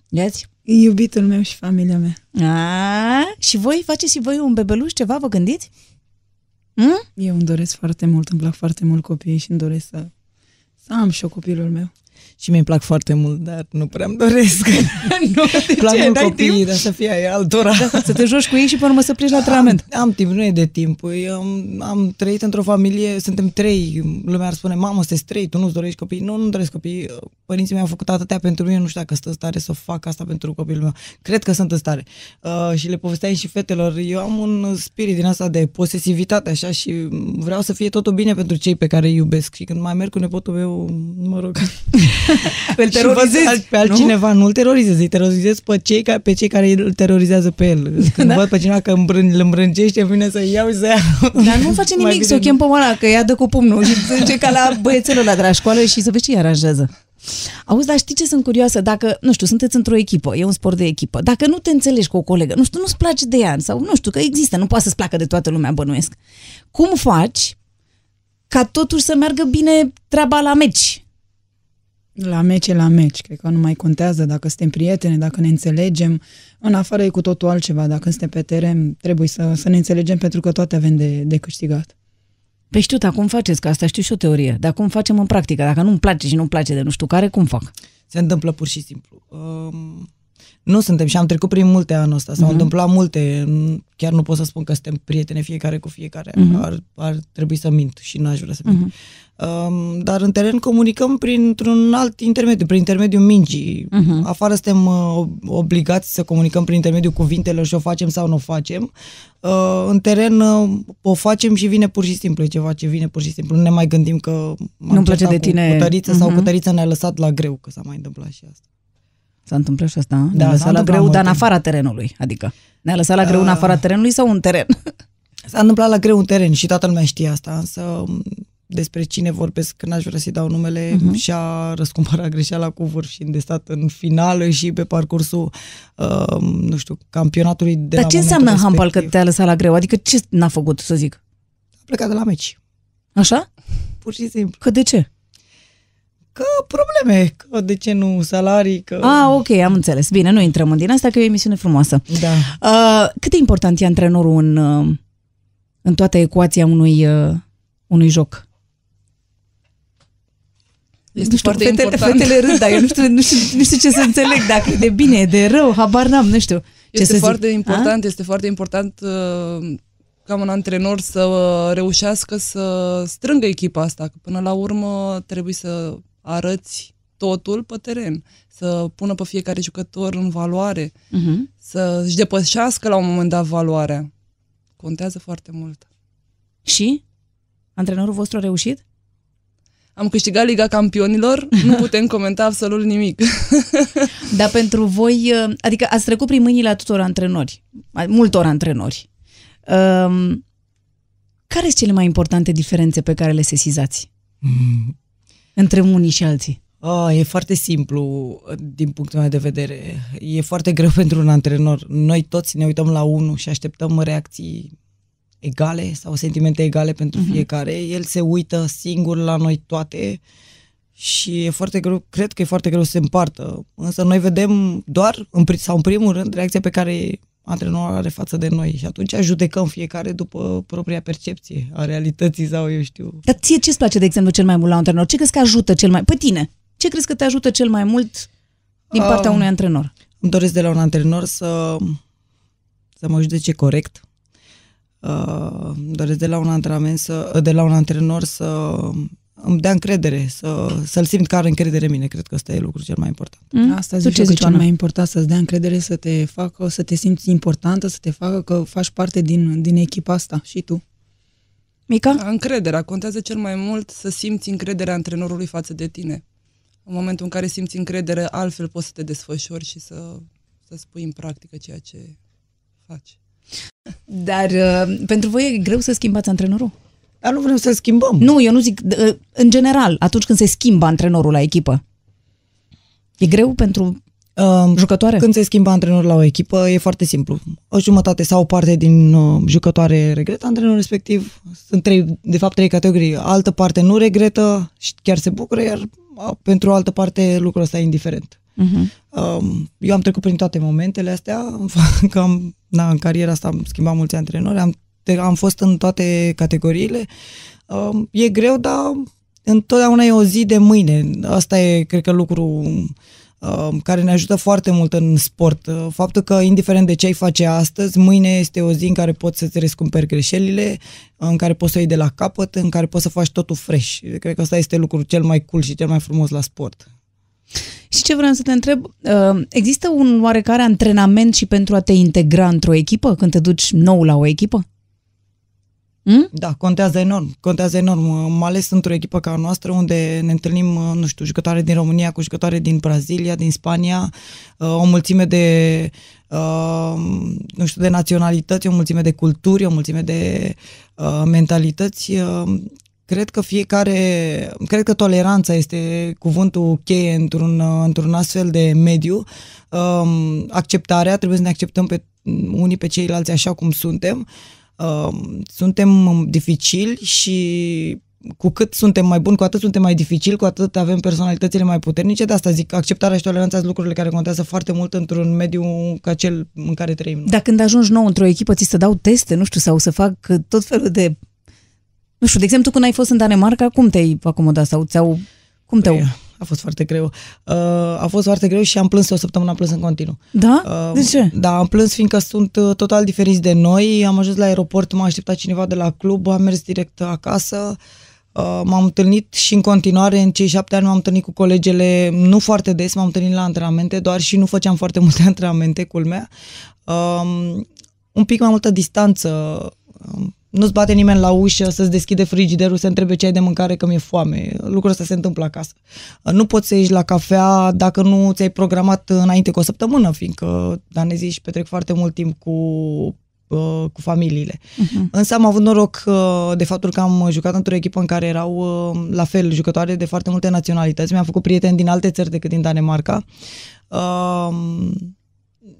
Iați? Iubitul meu și familia mea. A, și voi faceți și voi un bebeluș ceva, vă gândiți? Hmm? Eu îmi doresc foarte mult, îmi plac foarte mult copiii și îmi doresc să, să am și eu copilul meu. Și mi-e plac foarte mult, dar nu prea îmi doresc. [laughs] nu, de plac ce? mult N-ai copiii, timp? dar să fie ai altora. Da, să te joci cu ei și pe urmă să pleci la antrenament. Am, am timp, nu e de timp. Eu am, am trăit într-o familie, suntem trei. Lumea ar spune, mamă, sunteți trei, tu nu-ți dorești copii? Nu, nu doresc copii. Părinții mei au făcut atâtea pentru mine, nu știu dacă sunt în stare să fac asta pentru copilul meu. Cred că sunt în stare. Uh, și le povesteam și fetelor, eu am un spirit din asta de posesivitate, așa, și vreau să fie totul bine pentru cei pe care îi iubesc. Și când mai merg cu nepotul meu, mă rog, [laughs] Îl și văd terorizezi, alt- pe altcineva, nu? îl terorizez, îi terorizez pe cei, ca, pe cei care îl terorizează pe el. Când da? văd pe cineva că îmbrân, îl îmbrâncește, îmi vine să iau și să iau. Dar nu face Mai nimic, să o bine chem pe Oana, că ea dă cu pumnul și zice ca la băiețelul ăla de la școală și să vezi ce îi aranjează. Auzi, dar știi ce sunt curioasă? Dacă, nu știu, sunteți într-o echipă, e un sport de echipă, dacă nu te înțelegi cu o colegă, nu știu, nu-ți place de ea, sau nu știu, că există, nu poate să-ți placă de toată lumea, bănuiesc. Cum faci ca totuși să meargă bine treaba la meci? La meci e la meci, cred că nu mai contează dacă suntem prietene, dacă ne înțelegem. În afară e cu totul altceva. Dacă suntem pe teren, trebuie să, să ne înțelegem pentru că toate avem de, de câștigat. Păi știu, dar cum faceți? Că asta știu și o teorie. Dar cum facem în practică? Dacă nu-mi place și nu-mi place de nu știu care, cum fac? Se întâmplă pur și simplu. Um, Nu suntem și am trecut prin multe anul ăsta, s-au Mhm. întâmplat multe, n- chiar nu pot să spun că suntem prietene fiecare cu fiecare, Mhm. ar, ar trebui să mint și n-aș vrea să mint. Mhm. Um, dar în teren comunicăm printr-un alt intermediu, prin intermediul mingii. Mhm. Afară suntem uh, obligați să comunicăm prin intermediul cuvintelor și o facem sau nu o facem. Uh, în teren uh, o facem și vine pur și simplu, e ceva ce vine pur și simplu. Nu ne mai gândim că m-am Nu-mi place certat de tine. cu Cătăriță sau Mhm. Cătărița ne-a lăsat la greu, că s-a mai întâmplat și asta. S-a întâmplat și asta? Da, Ne-a s-a lăsat la întâmplat greu, dar în multe. afara terenului. Adică ne-a lăsat la greu în Ah. afara terenului sau în teren? S-a întâmplat la greu în teren și toată lumea știe asta, însă m, despre cine vorbesc, că n-aș vrea să-i dau numele, Mhm. uh-huh. și-a răscumpărat greșeala cu vârf și de stat în finală și pe parcursul, uh, nu știu, campionatului de Dar la ce momentul înseamnă în handbal că respectiv. te-a lăsat la greu? Adică ce n-a făcut, să zic? A plecat de la meci, Așa? pur și simplu. Că de ce? Că probleme, că de ce nu salarii, că... Ah, ok, am înțeles. Bine, nu intrăm în din asta, că e o emisiune frumoasă. Da. Uh, cât de important e antrenorul în, uh, în toată ecuația unui, uh, unui joc? Este nu știu, foarte fetele, important. fetele râd, dar eu nu știu, nu, știu, nu știu ce să înțeleg, dacă e de bine, e de rău, habar n-am, nu știu. Ce Este să foarte zic. important, este foarte important uh, ca un antrenor să uh, reușească să strângă echipa asta, că până la urmă trebuie să arăți totul pe teren, să pună pe fiecare jucător în valoare, A? Uh-huh. să își depășească la un moment dat valoarea. Contează foarte mult. Și? Antrenorul vostru a reușit? Am câștigat Liga Campionilor, nu putem comenta absolut nimic. [laughs] Dar pentru voi, uh, adică ați trecut prin mâinile a tuturor antrenori, a multor antrenori. Um, care sunt cele mai importante diferențe pe care le sesizați între unii și alții? Ah, e foarte simplu din punctul meu de vedere. E foarte greu [laughs] pentru un antrenor. Noi toți ne uităm la unul și așteptăm reacții egale sau sentimente egale pentru Mhm. uh-huh. fiecare. El se uită singur la noi toate și e foarte greu, cred că e foarte greu să se împartă. Însă noi vedem doar, în, pri- sau în primul rând, reacția pe care antrenorul are față de noi și atunci judecăm fiecare după propria percepție a realității sau eu știu. Dar ție ce-ți place, de exemplu, cel mai mult la un antrenor? Ce crezi că ajută cel mai... Pe tine, ce crezi că te ajută cel mai mult din partea Ah. unui antrenor? Îmi doresc de la un antrenor să, să mă judece corect. Uh, îmi doresc de la un antrenament să, de la un antrenor să îmi dea încredere, să, să-l simt că are încredere în mine. Cred că ăsta e lucrul cel mai important. Mm? Asta Tu zic ce eu că zici, cel Oana? mai important să-ți dea încredere, să te facă, să te simți importantă, să te facă că faci parte din, din echipa asta și tu. Mica? Încrederea. Contează cel mai mult să simți încrederea antrenorului față de tine. În momentul în care simți încredere, altfel poți să te desfășori și să, să spui în practică ceea ce faci. Dar uh, pentru voi e greu să schimbați antrenorul? Dar nu vrem să schimbăm. Nu, eu nu zic, d- uh, în general, atunci când se schimbă antrenorul la echipă. E greu pentru Um, jucătoare? Când se schimbă antrenorul la o echipă, e foarte simplu. O jumătate sau o parte din uh, jucătoare regretă antrenorul respectiv. Sunt trei, de fapt trei categorii. Altă parte nu regretă și chiar se bucură, iar uh, pentru o altă parte lucrul ăsta e indiferent. Uh-huh. Um, eu am trecut prin toate momentele astea, [laughs] că am, na, în cariera asta am schimbat mulți antrenori, am, te- am fost în toate categoriile. Um, e greu, dar întotdeauna e o zi de mâine. Asta e, cred că, lucru um, care ne ajută foarte mult în sport. Uh, Faptul că, indiferent de ce ai face astăzi, mâine este o zi în care poți să-ți răscumperi greșelile, în care poți să o iei de la capăt, în care poți să faci totul fresh. Cred că asta este lucrul cel mai cool și cel mai frumos la sport. Și ce vreau să te întreb, uh, există un oarecare antrenament și pentru a te integra într-o echipă când te duci nou la o echipă? Hmm? Da, contează enorm. Contează enorm, mai ales într-o echipă ca a noastră, unde ne întâlnim, nu știu, jucătoare din România cu jucătoare din Brazilia, din Spania, o mulțime de, uh, nu știu, de naționalități, o mulțime de culturi, o mulțime de uh, mentalități. Uh, Cred că fiecare, cred că toleranța este cuvântul cheie într-un, uh, într-un astfel de mediu. Um, acceptarea, trebuie să ne acceptăm pe unii pe ceilalți așa cum suntem. Um, suntem dificili și cu cât suntem mai buni, cu atât suntem mai dificili, cu atât avem personalitățile mai puternice. De asta zic, acceptarea și toleranța sunt lucrurile care contează foarte mult într-un mediu ca cel în care trăim. noi. Dar când ajungi nou într-o echipă, ți se dau teste, nu știu, sau să fac tot felul de... Nu știu, de exemplu, când ai fost în Danemarca, cum te-ai acomodat sau ți-au... Cum te-au... Păi, A fost foarte greu. Uh, a fost foarte greu și am plâns o săptămână, am plâns în continuu. Da? Uh, De ce? Da, am plâns fiindcă sunt uh, total diferiți de noi. Am ajuns la aeroport, m-a așteptat cineva de la club, am mers direct acasă. Uh, m-am întâlnit și în continuare, în cei șapte ani m-am întâlnit cu colegele, nu foarte des, m-am întâlnit la antrenamente, doar și nu făceam foarte [laughs] multe antrenamente, culmea. Uh, un pic mai multă distanță. Uh, nu-ți bate nimeni la ușă să-ți deschide frigiderul, să întrebe ce ai de mâncare, că mi-e foame. Lucrul ăsta se întâmplă acasă. Uh, Nu poți să ieși la cafea dacă nu ți-ai programat înainte cu o săptămână, fiindcă danezii își petrec foarte mult timp cu uh, cu familiile. Mhm. Însă am avut noroc uh, de faptul că am jucat într-o echipă în care erau uh, la fel jucătoare de foarte multe naționalități. Mi-am făcut prieteni din alte țări decât din Danemarca. Um,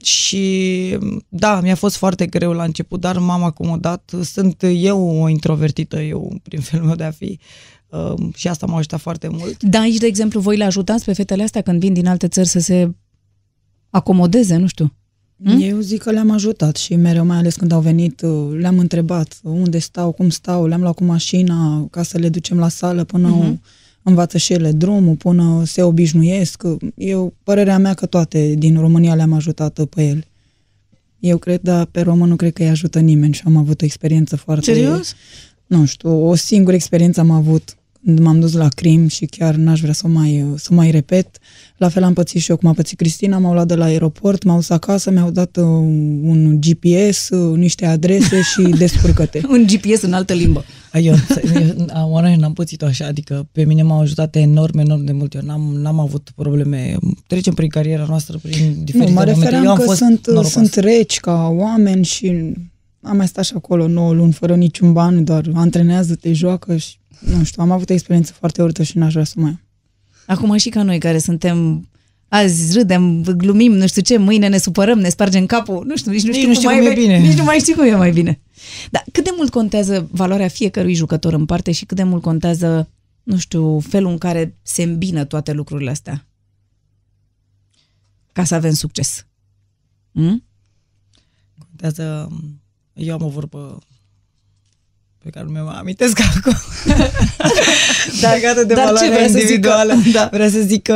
și da, mi-a fost foarte greu la început, dar m-am acomodat. Sunt eu o introvertită, eu, prin felul meu de a fi. Um, și asta m-a ajutat foarte mult. Da, aici, de exemplu, voi le ajutați pe fetele astea când vin din alte țări să se acomodeze, nu știu. Hmm? Eu zic că le-am ajutat și mereu, mai ales când au venit, uh, le-am întrebat unde stau, cum stau, le-am luat cu mașina ca să le ducem la sală până Mhm. uh-huh. Învață și ele drumul, până se obișnuiesc. Eu, părerea mea că toate din România le-am ajutat pe ele. Eu cred, dar pe român nu cred că îi ajută nimeni și am avut o experiență foarte... Serios? Nu știu, o singură experiență am avut când m-am dus la crim și chiar n-aș vrea să o mai, să o mai repet. La fel am pățit și eu cum a pățit Cristina, m-au luat de la aeroport, m-au dus acasă, mi-au dat uh, un GPS, uh, niște adrese și [laughs] descurcă-te. Un GPS în altă limbă. Eu, eu oare n-am pățit-o așa, adică pe mine m-au ajutat enorm, enorm de mult. Eu n-am, n-am avut probleme. Trecem prin cariera noastră, prin diferite Nu, mă momente. refeream Eu am că fost sunt, norocoasă. sunt reci ca oameni și am mai stat și acolo 9 luni fără niciun ban, doar antrenează-te, joacă și nu știu, am avut o experiență foarte urâtă și n-aș vrea să mai am. Acum și ca noi care suntem azi râdem, glumim, nu știu ce, mâine ne supărăm, ne spargem capul, nu știu, nici nu Nici știu, nu știu mai cum e mai- bine. Nici nu mai știu cum e mai bine. Dar cât de mult contează valoarea fiecărui jucător în parte și cât de mult contează, nu știu, felul în care se îmbină toate lucrurile astea ca să avem succes? Mm? Contează, eu am o vorbă pe care nu mi-o mai amintesc [laughs] acum. [laughs] Dar- Legată de dar ce valoarea vrea să zică? individuală. Da. Vreau să zic că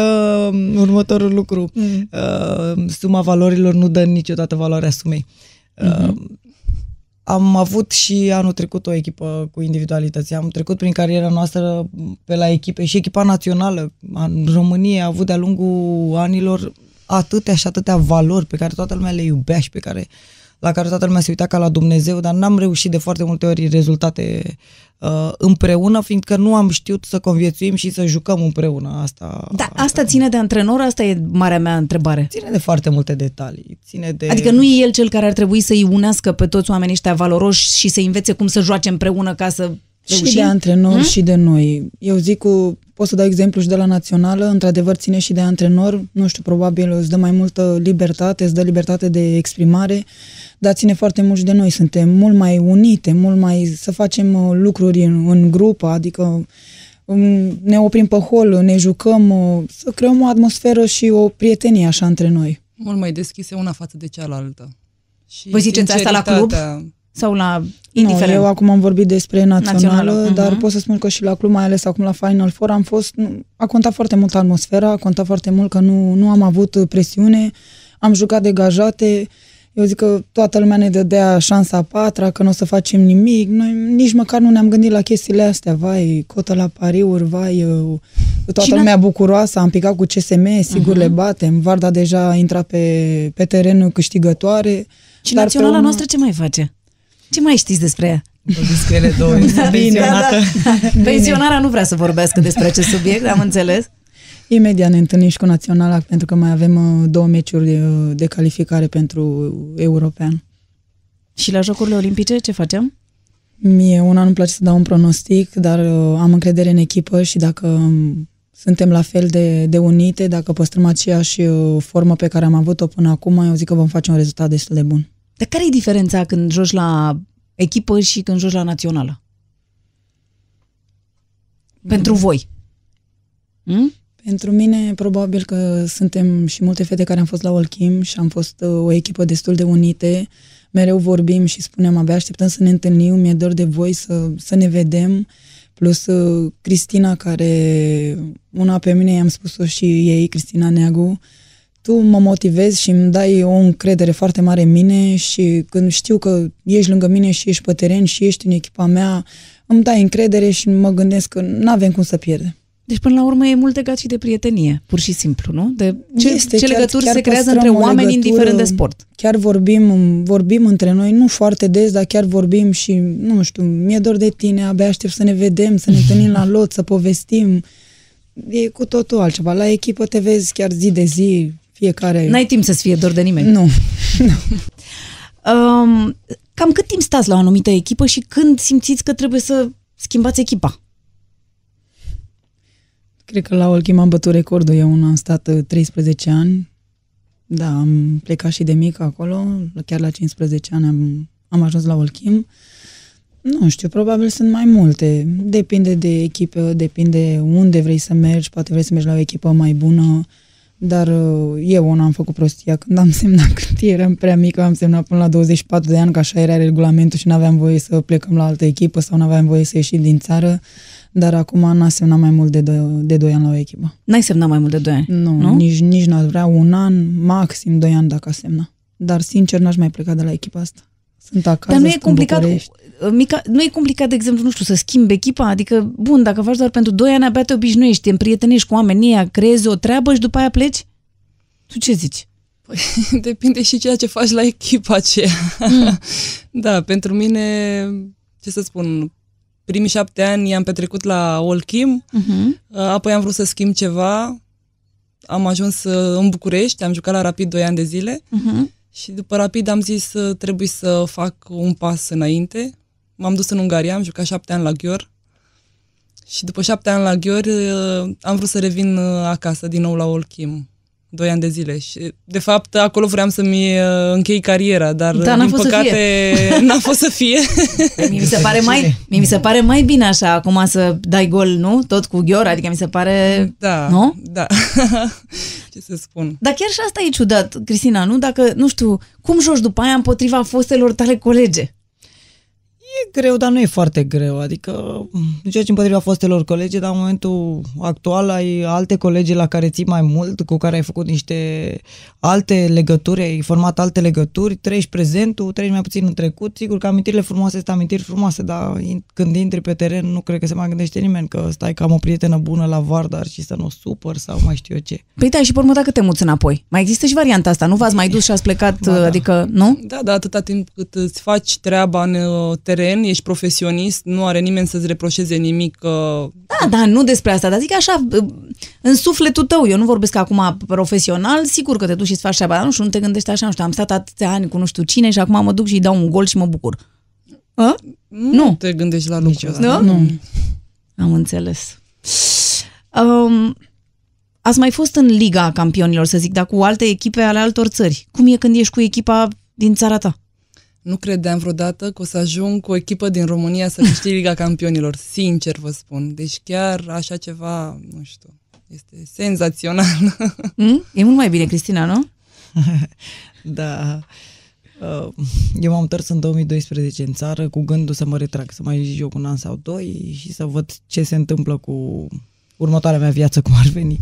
um, următorul lucru. Mm. Uh, suma valorilor nu dă niciodată valoarea sumei. Uh, Mhm. Am avut și anul trecut o echipă cu individualități. Am trecut prin cariera noastră pe la echipe și echipa națională în România a avut de-a lungul anilor atâtea și atâtea valori pe care toată lumea le iubea și pe care la care toată lumea se uita ca la Dumnezeu, dar n-am reușit de foarte multe ori rezultate uh, împreună, fiindcă nu am știut să conviețuim și să jucăm împreună. Asta, Da, asta ține de antrenor, asta e marea mea întrebare. ține de foarte multe detalii. Ține de... Adică nu e el cel care ar trebui să-i unească pe toți oamenii ăștia valoroși și să învețe cum să joace împreună ca să reușim? Și de antrenor Hmm? și de noi. Eu zic cu, pot să dau exemplu și de la națională, într-adevăr ține și de antrenor, nu știu, probabil îți dă mai multă libertate, îți dă libertate de exprimare, dar ține foarte mult și de noi. Suntem mult mai unite, mult mai să facem uh, lucruri în, în grupă, adică um, ne oprim pe hol, ne jucăm, uh, să creăm o atmosferă și o prietenie așa între noi. Mult mai deschise una față de cealaltă. Și Voi ziceți asta la club? sinceritatea- Sau la Nu, indiferent? eu acum am vorbit despre națională, Națională, națională dar mhm. pot să spun că și la club, mai ales acum la Final Four, am fost, nu, a contat foarte mult atmosfera, a contat foarte mult că nu, nu am avut presiune, am jucat degajate, eu zic că toată lumea ne dădea șansa a patra, că nu o să facem nimic, noi nici măcar nu ne-am gândit la chestiile astea, vai, cotă la pariuri, vai, eu- toată Și n-a- lumea bucuroasă, am picat cu CSM, sigur Mhm. le batem, Varda deja a intrat pe, pe terenul câștigătoare. Și dar pe naționala urmă- noastră ce mai face? Ce mai știți despre ea? Vorbiți cu ele două, este pensionată. Pensionarea nu vrea să vorbească despre acest subiect, am înțeles. Imediat ne întâlnim și cu Naționala, pentru că mai avem uh, două meciuri de, de calificare pentru european. Și la Jocurile Olimpice ce facem? Mie una nu-mi place să dau un pronostic, dar uh, am încredere în echipă și dacă um, suntem la fel de, de unite, dacă păstrăm aceeași uh, formă pe care am avut-o până acum, eu zic că vom face un rezultat destul de bun. Dar care e diferența când joci la echipă și când joci la națională? Pentru voi. Hmm? Pentru mine, probabil că suntem și multe fete care am fost la Olchim și am fost uh, o echipă destul de unite. Mereu vorbim și spunem, abia așteptăm să ne întâlnim, mi-e dor de voi să, să ne vedem, Plus uh, Cristina, care una pe mine i-am spus-o și ei, Cristina Neagu, tu mă motivezi și îmi dai o încredere foarte mare în mine și când știu că ești lângă mine și ești pe teren și ești în echipa mea, îmi dai încredere și mă gândesc că nu avem cum să pierdem. Deci, până la urmă, e mult legat și de prietenie, pur și simplu, nu? De ce, Este, ce chiar- legături chiar se creează păstrăm între o oameni, legătură. indiferent de sport. Chiar vorbim, vorbim între noi, nu foarte des, dar chiar vorbim și, nu știu, mi-e dor de tine, abia aștept să ne vedem, să ne întâlnim la lot, să povestim. E cu totul altceva. La echipă te vezi chiar zi de zi, fiecare... N-ai timp să-ți fie dor de nimeni. [laughs] Nu. Um, cam cât timp stați la o anumită echipă și când simțiți că trebuie să schimbați echipa? Cred că la Olchim am bătut recordul. Eu am stat uh, 13 ani. Da, am plecat și de mic acolo. Chiar la 15 ani am, am ajuns la Olchim. Nu știu, probabil sunt mai multe. Depinde de echipă, depinde unde vrei să mergi. Poate vrei să mergi la o echipă mai bună. Dar uh, eu una am făcut prostia când am semnat, [laughs] când eram prea mică, am semnat până la 24 de ani, că așa era regulamentul și nu aveam voie să plecăm la altă echipă sau nu aveam voie să ieșim din țară. Dar acum n-a semnat mai mult de, do- de 2 ani la o echipă. N-ai semnat mai mult de 2 ani? Nu, Nu? nu? nici, nici n-aș vrea un an, maxim 2 ani dacă a semna. Dar sincer n-aș mai pleca de la echipa asta. Sunt acasă, Dar nu e sunt în complicat, București. Mica, nu e complicat, de exemplu, nu știu, să schimbi echipa? Adică, bun, dacă faci doar pentru 2 ani, abia te obișnuiești, te împrietenești cu oamenii ăia, creezi o treabă și după aia pleci? Tu ce zici? Păi, [laughs] depinde și ceea ce faci la echipa aceea. Mm. [laughs] da, pentru mine, ce să spun, primii șapte ani i-am petrecut la Olchim, Uh-huh. apoi am vrut să schimb ceva, am ajuns uh, în București, am jucat la Rapid 2 ani de zile Uh-huh. și după Rapid am zis să trebuie să fac un pas înainte. M-am dus în Ungaria, am jucat șapte ani la Ghior și după șapte ani la Ghior uh, am vrut să revin uh, acasă din nou la Olchim. Doi ani de zile și de fapt acolo vreau să-mi uh, închei cariera, dar Da, n-a din fost să păcate fie. [laughs] n-a fost să fie. Mie mi se pare mai, mie mi se pare mai bine așa acum să dai gol, nu? Tot cu ghior, adică mi se pare... Da, Nu? da. [laughs] ce să spun. Dar chiar și asta e ciudat, Cristina, nu? Dacă, nu știu, cum joci după aia împotriva fostelor tale colege? E greu, dar nu e foarte greu. Adică joci împotriva fostelor colegi, dar în momentul actual ai alte colegi la care ții mai mult, cu care ai făcut niște alte legături, ai format alte legături, treci prezentul, treci mai puțin în trecut. Sigur că amintirile frumoase sunt amintiri frumoase, dar in- când intri pe teren nu cred că se mai gândește nimeni că stai ca am o prietenă bună la Vardar și să nu o supăr sau mai știu eu ce. Păi da, și pe urmă dacă te muți înapoi. Mai există și varianta asta, nu v-ați mai dus și ați plecat, Ba da. adică, nu? Da, da, atâta timp cât îți faci treaba în uh, teren, ești profesionist, nu are nimeni să-ți reproșeze nimic. Uh, Da, da, nu despre asta, dar zic așa, în sufletul tău, eu nu vorbesc acum profesional, sigur că te duci și îți faci treaba, dar nu știu, nu te gândești așa, nu știu, am stat atâția ani cu nu știu cine și acum mă duc și îi dau un gol și mă bucur. A? nu, Nu. te gândești la lucrul ăsta. Nu? Nu. Am înțeles. Um, ați mai fost în Liga Campionilor, să zic, dar cu alte echipe ale altor țări. Cum e când ești cu echipa din țara ta? Nu credeam vreodată că o să ajung cu o echipă din România să câștig Liga Campionilor, sincer vă spun. Deci chiar așa ceva, nu știu, este senzațional. [laughs] Mm? E mult mai bine, Cristina, nu? [laughs] Da. Uh, Eu m-am întors în 2012 în țară cu gândul să mă retrag, să mai joc un an sau doi și să văd ce se întâmplă cu următoarea mea viață, cum ar veni.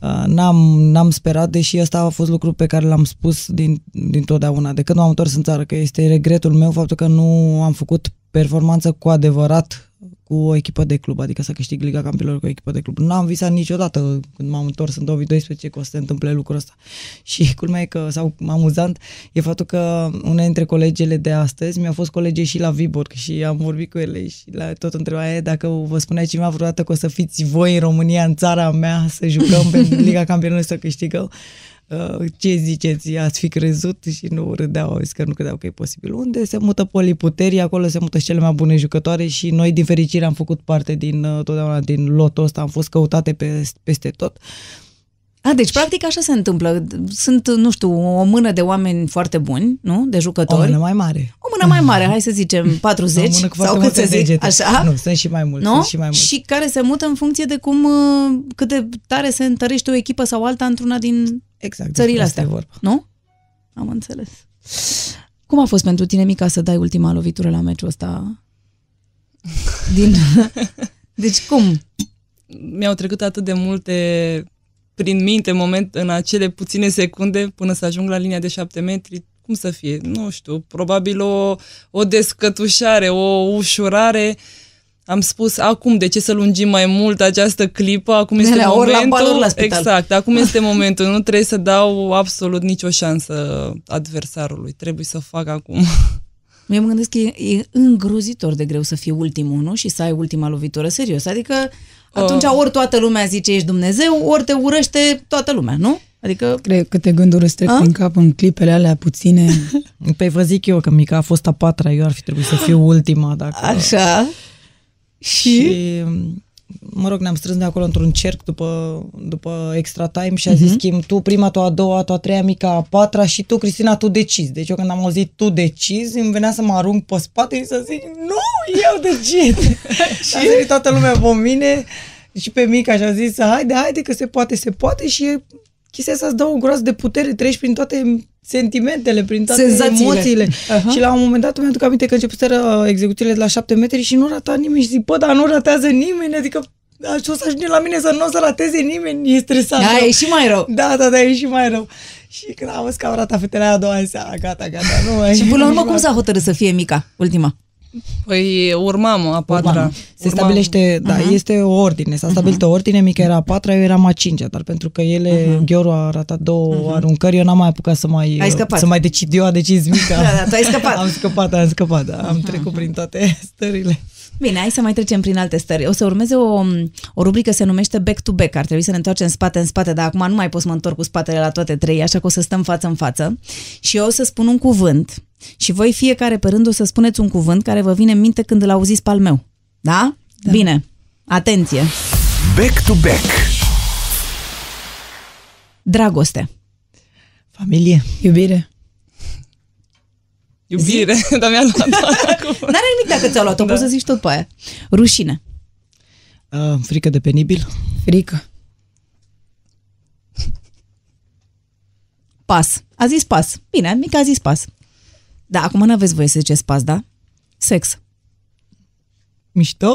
Uh, N-am, n-am sperat, deși ăsta a fost lucru pe care l-am spus din, din totdeauna, de când m-am întors în țară, că este regretul meu faptul că nu am făcut performanță cu adevărat cu o echipă de club, adică să câștig Liga Campionilor cu o echipă de club. N-am visat niciodată când m-am întors în 2012 că o să se întâmple lucrul ăsta. [laughs] Și culmea e că, sau amuzant, e faptul că una dintre colegele de astăzi mi-a fost colege și la Viborg și am vorbit cu ele și la tot întreba e dacă vă spunea cineva vreodată că o să fiți voi în România, în țara mea, să jucăm pe [laughs] Liga Campionilor să câștigăm. Uh, ce ziceți, ați fi crezut și nu râdeau, au zis că nu credeau că e posibil. Unde se mută poliputerii, acolo se mută și cele mai bune jucătoare și noi din fericire am făcut parte din uh, totdeauna din lotul ăsta, am fost căutate pe, peste tot. A, deci practic așa se întâmplă. Sunt, nu știu, o mână de oameni foarte buni, nu? De O jucători. mână mai mare. O mână mai mare, hai să zicem 40 [laughs] O mână cu sau foarte cât să multe zic, degete. așa? Nu, sunt și mai mulți, Nu? sunt și mai mulți. Și care se mută în funcție de cum, uh, cât de tare se întărește o echipă sau alta într-una din exact, țările despre asta astea. e vorba. Nu? Am înțeles. Cum a fost pentru tine, Mica, să dai ultima lovitură la meciul ăsta? [laughs] Din... [laughs] Deci cum? Mi-au trecut atât de multe prin minte moment în acele puține secunde până să ajung la linia de șapte metri. Cum să fie? Nu știu, probabil o, o descătușare, o ușurare. Am spus, acum, de ce să lungim mai mult această clipă? Acum este Alea, ori la momentul. bal, ori la spital. exact, acum [laughs] este momentul. Nu trebuie să dau absolut nicio șansă adversarului. Trebuie să fac acum. [laughs] Eu mă gândesc că e, e îngrozitor de greu să fii ultimul, nu? Și să ai ultima lovitură, serios. Adică atunci Oh. ori toată lumea zice ești Dumnezeu, ori te urăște toată lumea, nu? Adică... Cred câte gânduri îți trec A? prin cap în clipele alea puține. [laughs] Păi vă zic eu că Mica a fost a patra, eu ar fi trebuit să fiu ultima. Dacă... Așa. Și? și mă rog, ne-am strâns de acolo într-un cerc după, după extra time și a zis Mhm. schimb, tu prima, tu a doua, tu a treia, Mica a patra și tu, Cristina, tu decizi. Deci eu când am auzit tu decizi, îmi venea să mă arunc pe spate și să zic, nu, eu decid. [laughs] și a sărit toată lumea pe mine și pe Mica și a zis, haide, haide că se poate, se poate și e chestia asta îți dă o groază de putere, treci prin toate sentimentele, prin toate Senzațiile. emoțiile. Aha. Și la un moment dat îmi aduc aminte că începuseră execuțiile de la șapte metri și nu rata nimeni și zic, bă, dar nu ratează nimeni, adică așa o să ajunge la mine să nu o să rateze nimeni, e stresant. Da, rău. e și mai rău. Da, da, da, e și mai rău. Și când am văzut că au ratat fetele aia a doua seara, gata, gata, nu mai Și până la urmă nici cum mai- s-a hotărât să fie mica, ultima? Păi urmam a patra. Urmam. Se Urmam. stabilește, da, Aha. este o ordine. S-a stabilit o ordine, mica era a patra, eu eram a cincea, dar pentru că ele, Mhm. Gheoru a ratat două aruncări, eu n-am mai apucat să mai, Ai scăpat. să mai decid, eu a decis mica. Da, da, tu ai scăpat. [laughs] am scăpat, am scăpat, da, am trecut prin toate [laughs] stările. Bine, hai să mai trecem prin alte stări. O să urmeze o, o rubrică se numește Back to Back. Ar trebui să ne întoarcem în spate în spate, dar acum nu mai pot să mă întorc cu spatele la toate trei, așa că o să stăm față în față. Și eu o să spun un cuvânt și voi fiecare pe rând o să spuneți un cuvânt care vă vine în minte când îl auziți pe al meu. Da? da. Bine. Atenție. Back to back. Dragoste. Familie. Iubire. [laughs] Iubire, dar mi-a luat [laughs] N-are nimic dacă ți-au luat-o, da. poți să zici tot pe aia. Rușine. Uh, frică de penibil. Frică. Pas. A zis pas. Bine, mica a zis pas. Da, acum nu aveți voie să ziceți pas, da? Sex. Mișto?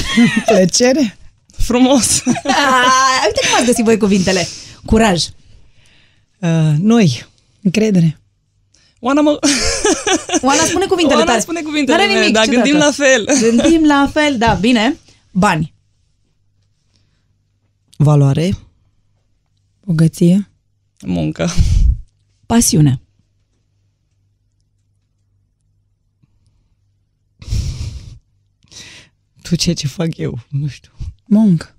[laughs] Plăcere. Frumos. Ah, uite cum ați găsit voi cuvintele. Curaj. Uh, noi. Încredere. Oana mă... [laughs] Oana spune cuvintele Oana tale. spune cuvintele N-are mele, nimic, dar ciudată. gândim la fel. [laughs] Gândim la fel, da, bine. Bani. Valoare. Bogăție. Muncă. Pasiune. Tu ce ce fac eu, nu știu. Muncă.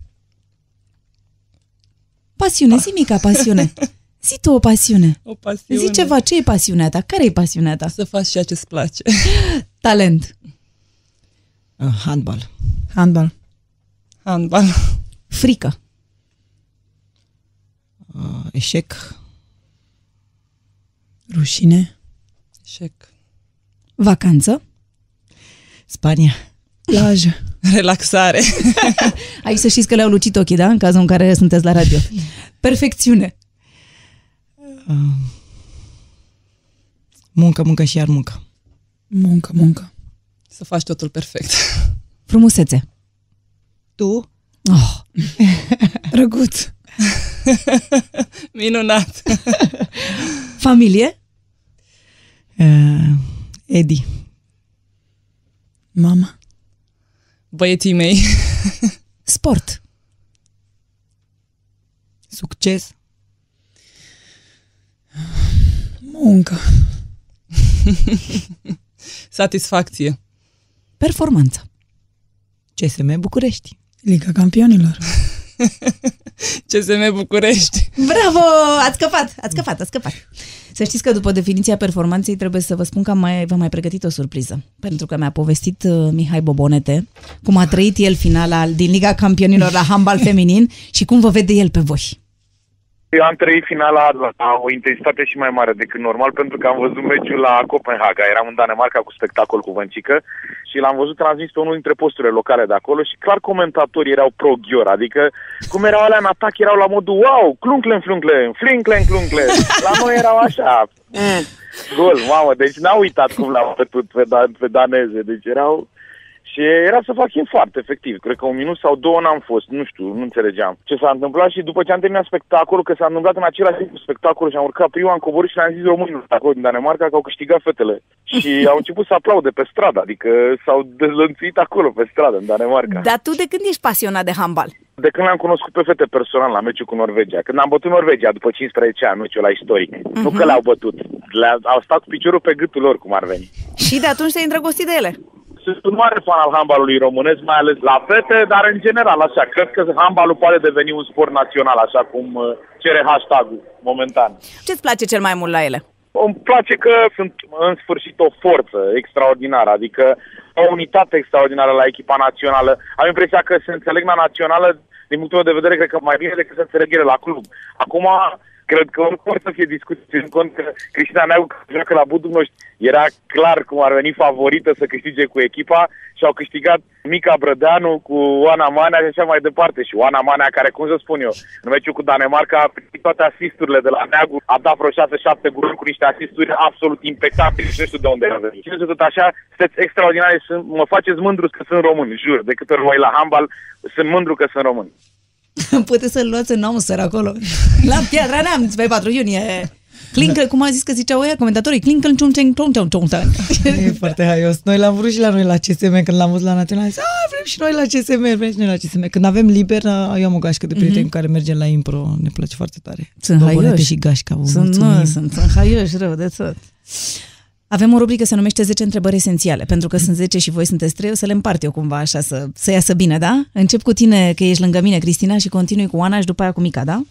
Pasiune, zi mica pasiune. Zi tu o pasiune. O pasiune. Zi ceva, ce e pasiunea ta? Care e pasiunea ta? Să faci ceea ce-ți place. Talent. Uh, handbal. Handbal. Handbal. Frică. Uh, eșec. Rușine. Eșec. Vacanță. Spania. Plajă. [laughs] Relaxare. [laughs] Aici să știți că le-au lucit ochii, da? În cazul în care sunteți la radio. Perfecțiune. Uh, muncă, muncă și iar muncă. Muncă, muncă. Să faci totul perfect. [laughs] Frumusețe. Tu? Oh. Drăguț. Minunat. Familie. Uh, Edi. Mama. Băieții mei. [laughs] Sport. Succes. Muncă. [laughs] Satisfacție. Performanță. CSM București. Liga Campionilor. [laughs] CSM București. Bravo! Ați scăpat, ați scăpat, ați scăpat. Să știți că după definiția performanței trebuie să vă spun că am mai, v-am mai pregătit o surpriză. Pentru că mi-a povestit uh, Mihai Bobonete cum a trăit el finala din Liga Campionilor la handbal feminin și cum vă vede el pe voi. Eu am trăit finala la o intensitate și mai mare decât normal pentru că am văzut meciul la Copenhaga. Eram în Danemarca cu spectacol cu Văncică și l-am văzut transmis pe unul dintre posturile locale de acolo și clar comentatorii erau pro-ghior, adică cum erau alea în atac, erau la modul wow, clunklen, flunklen, flinklen, clunklen. La noi erau așa, mm, gol, mamă, deci n-au uitat cum l-au bătut pe, dan- pe daneze, deci erau Și era să fac infart, efectiv. Cred că un minut sau două n-am fost, nu știu, nu înțelegeam ce s-a întâmplat și după ce am terminat spectacolul, că s-a întâmplat în același timp cu spectacolul și am urcat prima, am coborât și le-am zis românilor acolo din Danemarca că au câștigat fetele. Și [laughs] au început să aplaude pe stradă, adică s-au dezlănțuit acolo pe stradă, în Danemarca. Dar tu de când ești pasionat de handbal? De când le-am cunoscut pe fete personal la meciul cu Norvegia, când am bătut Norvegia după 15 ani, meciul la istoric. Uh-huh. Nu că le-au bătut, le au stat cu piciorul pe gâtul lor, cum ar veni. Și de atunci te-ai îndrăgostit de ele? Sunt un mare fan al handbalului românesc, mai ales la fete, dar în general așa. Cred că handbalul poate deveni un sport național, așa cum uh, cere hashtag-ul momentan. Ce-ți place cel mai mult la ele? Îmi place că sunt în sfârșit o forță extraordinară, adică o unitate extraordinară la echipa națională. Am impresia că se înțeleg la națională, din punctul meu de vedere, cred că mai bine decât se înțeleg ele la club. Acum, cred că oricum să fie discuții în cont că Cristina Neagu joacă la Budumnoști era clar cum ar veni favorită să câștige cu echipa și au câștigat Mica Brădeanu cu Oana Manea și așa mai departe. Și Oana Manea, care, cum să spun eu, în meciul cu Danemarca a primit toate asisturile de la Neagu, a dat vreo 6-7 gururi cu niște asisturi absolut impecabile și nu știu de unde a venit. Și tot așa, sunteți extraordinare și mă faceți mândru că sunt român, jur. De câte ori voi la handbal, sunt mândru că sunt român. [laughs] Puteți să-l luați în Aumster acolo. [laughs] La Piatra Neamț, pe 4 iunie. Clincă, cum a zis că ziceau ăia comentatorii, clincă în ciung ciung ciung ciung E foarte haios. Noi l-am vrut și la noi la CSM, când l-am văzut la Național, zis, vrem și noi la CSM, vrem și noi la CSM. Când avem liber, eu am o gașcă de prieteni mm-hmm. care mergem la impro, ne place foarte tare. Sunt haioși. și gașca, vă sunt, nu, sunt, sunt haioși rău de tot. Avem o rubrică se numește 10 întrebări esențiale, pentru că sunt 10 și voi sunteți 3, o să le împart eu cumva așa să, să iasă bine, da? Încep cu tine, că ești lângă mine, Cristina, și continui cu Ana și după aia cu Mica, da?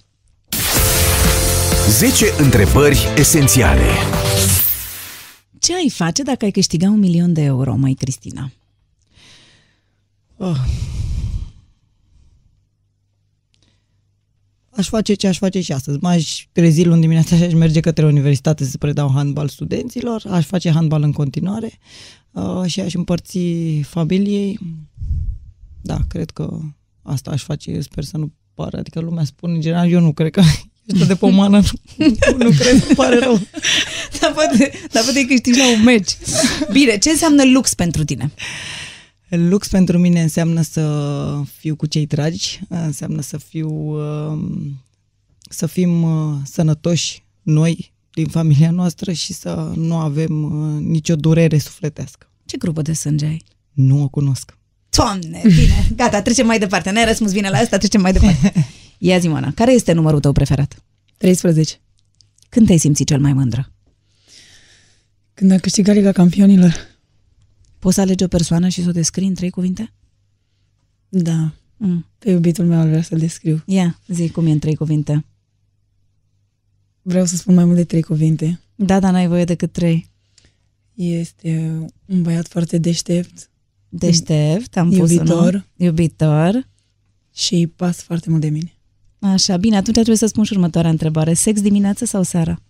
10 întrebări esențiale. Ce ai face dacă ai câștiga un milion de euro, mai Cristina? Oh. Aș face ce aș face și astăzi. M-aș trezi luni dimineața și aș merge către universitate să predau handbal studenților, aș face handbal în continuare uh, și aș împărți familiei. Da, cred că asta aș face, sper să nu pară, adică lumea spune în general, eu nu cred că [laughs] este de pomană, nu, nu cred, că pare rău. [laughs] dar poate, dar poate câștigi la un meci. Bine, ce înseamnă lux pentru tine? Lux pentru mine înseamnă să fiu cu cei dragi, înseamnă să fiu, um, să fim uh, sănătoși noi din familia noastră și să nu avem uh, nicio durere sufletească. Ce grupă de sânge ai? Nu o cunosc. Doamne, bine, gata, trecem mai departe. N-ai răspuns bine la asta, trecem mai departe. [laughs] Ia zi, Mana, care este numărul tău preferat? 13. Când te-ai simțit cel mai mândră? Când a câștigat Liga Campionilor. Poți să alegi o persoană și să o descrii în trei cuvinte? Da. Mm. Pe iubitul meu vreau să-l descriu. Ia, zi cum e în trei cuvinte. Vreau să spun mai mult de trei cuvinte. Da, dar n-ai voie decât trei. Este un băiat foarte deștept. Deștept, am pus Iubitor. Iubitor. Și pas foarte mult de mine. Așa, bine, atunci trebuie să spun și următoarea întrebare. Sex dimineață sau seara?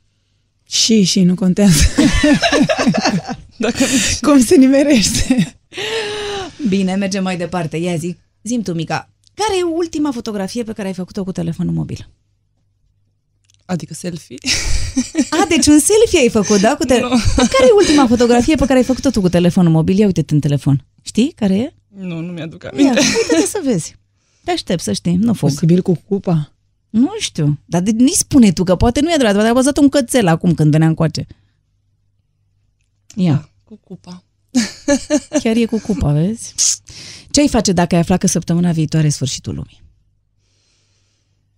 Și, și, nu contează. [laughs] Dacă... Cum se nimerește? Bine, mergem mai departe. Ia zi, zim tu, Mica, care e ultima fotografie pe care ai făcut-o cu telefonul mobil? Adică selfie? A, deci un selfie ai făcut, da? Cu te- no. Care e ultima fotografie pe care ai făcut-o tu cu telefonul mobil? Ia uite în telefon. Știi care e? Nu, nu mi-aduc aminte. Ia, uite să vezi. Te aștept să știi, nu fug. Posibil cu cupa? Nu știu, dar de, nici spune tu că poate nu e adevărat, dar ai văzut un cățel acum când veneam coace. Ia. Da, cu cupa. [laughs] Chiar e cu cupa, vezi? Ce ai face dacă ai afla că săptămâna viitoare e sfârșitul lumii?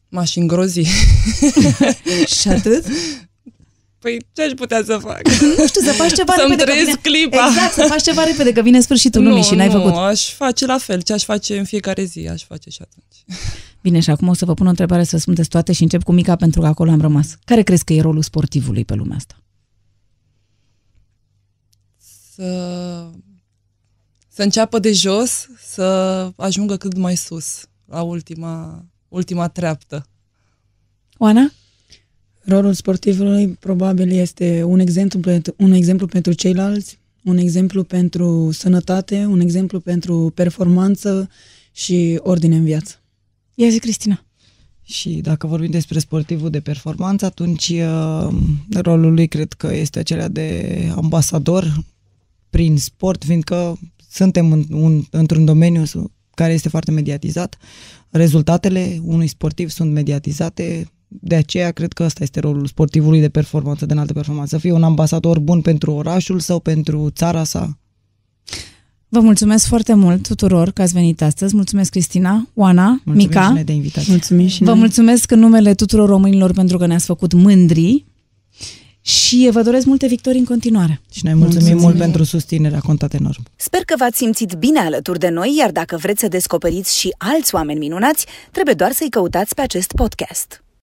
M-aș îngrozi. [laughs] Și atât? [laughs] Păi ce aș putea să fac? Nu știu, să faci ceva [laughs] Să-mi repede. trăiesc vine... clipa. Exact, să faci ceva repede, că vine sfârșitul nu, lumii și n-ai nu, făcut. aș face la fel. Ce aș face în fiecare zi, aș face și atunci. Bine, și acum o să vă pun o întrebare să răspundeți toate și încep cu Mica pentru că acolo am rămas. Care crezi că e rolul sportivului pe lumea asta? Să, să înceapă de jos, să ajungă cât mai sus, la ultima, ultima treaptă. Oana? Rolul sportivului probabil este un exemplu, pentru, un exemplu pentru ceilalți, un exemplu pentru sănătate, un exemplu pentru performanță și ordine în viață. Ia zi, Cristina. Și dacă vorbim despre sportivul de performanță, atunci uh, rolul lui cred că este acela de ambasador prin sport, fiindcă suntem în, un, într-un domeniu care este foarte mediatizat. Rezultatele unui sportiv sunt mediatizate, de aceea cred că ăsta este rolul sportivului de performanță, de înaltă performanță. Să fie un ambasador bun pentru orașul sau pentru țara sa. Vă mulțumesc foarte mult tuturor că ați venit astăzi. Mulțumesc, Cristina, Oana, Mulțumim Mica. și noi de invitație. Mulțumim și Vă noi. mulțumesc în numele tuturor românilor pentru că ne-ați făcut mândri și vă doresc multe victorii în continuare. Și noi mulțumim, mulțumim mult pentru susținerea, a contat enorm. Sper că v-ați simțit bine alături de noi, iar dacă vreți să descoperiți și alți oameni minunați, trebuie doar să-i căutați pe acest podcast.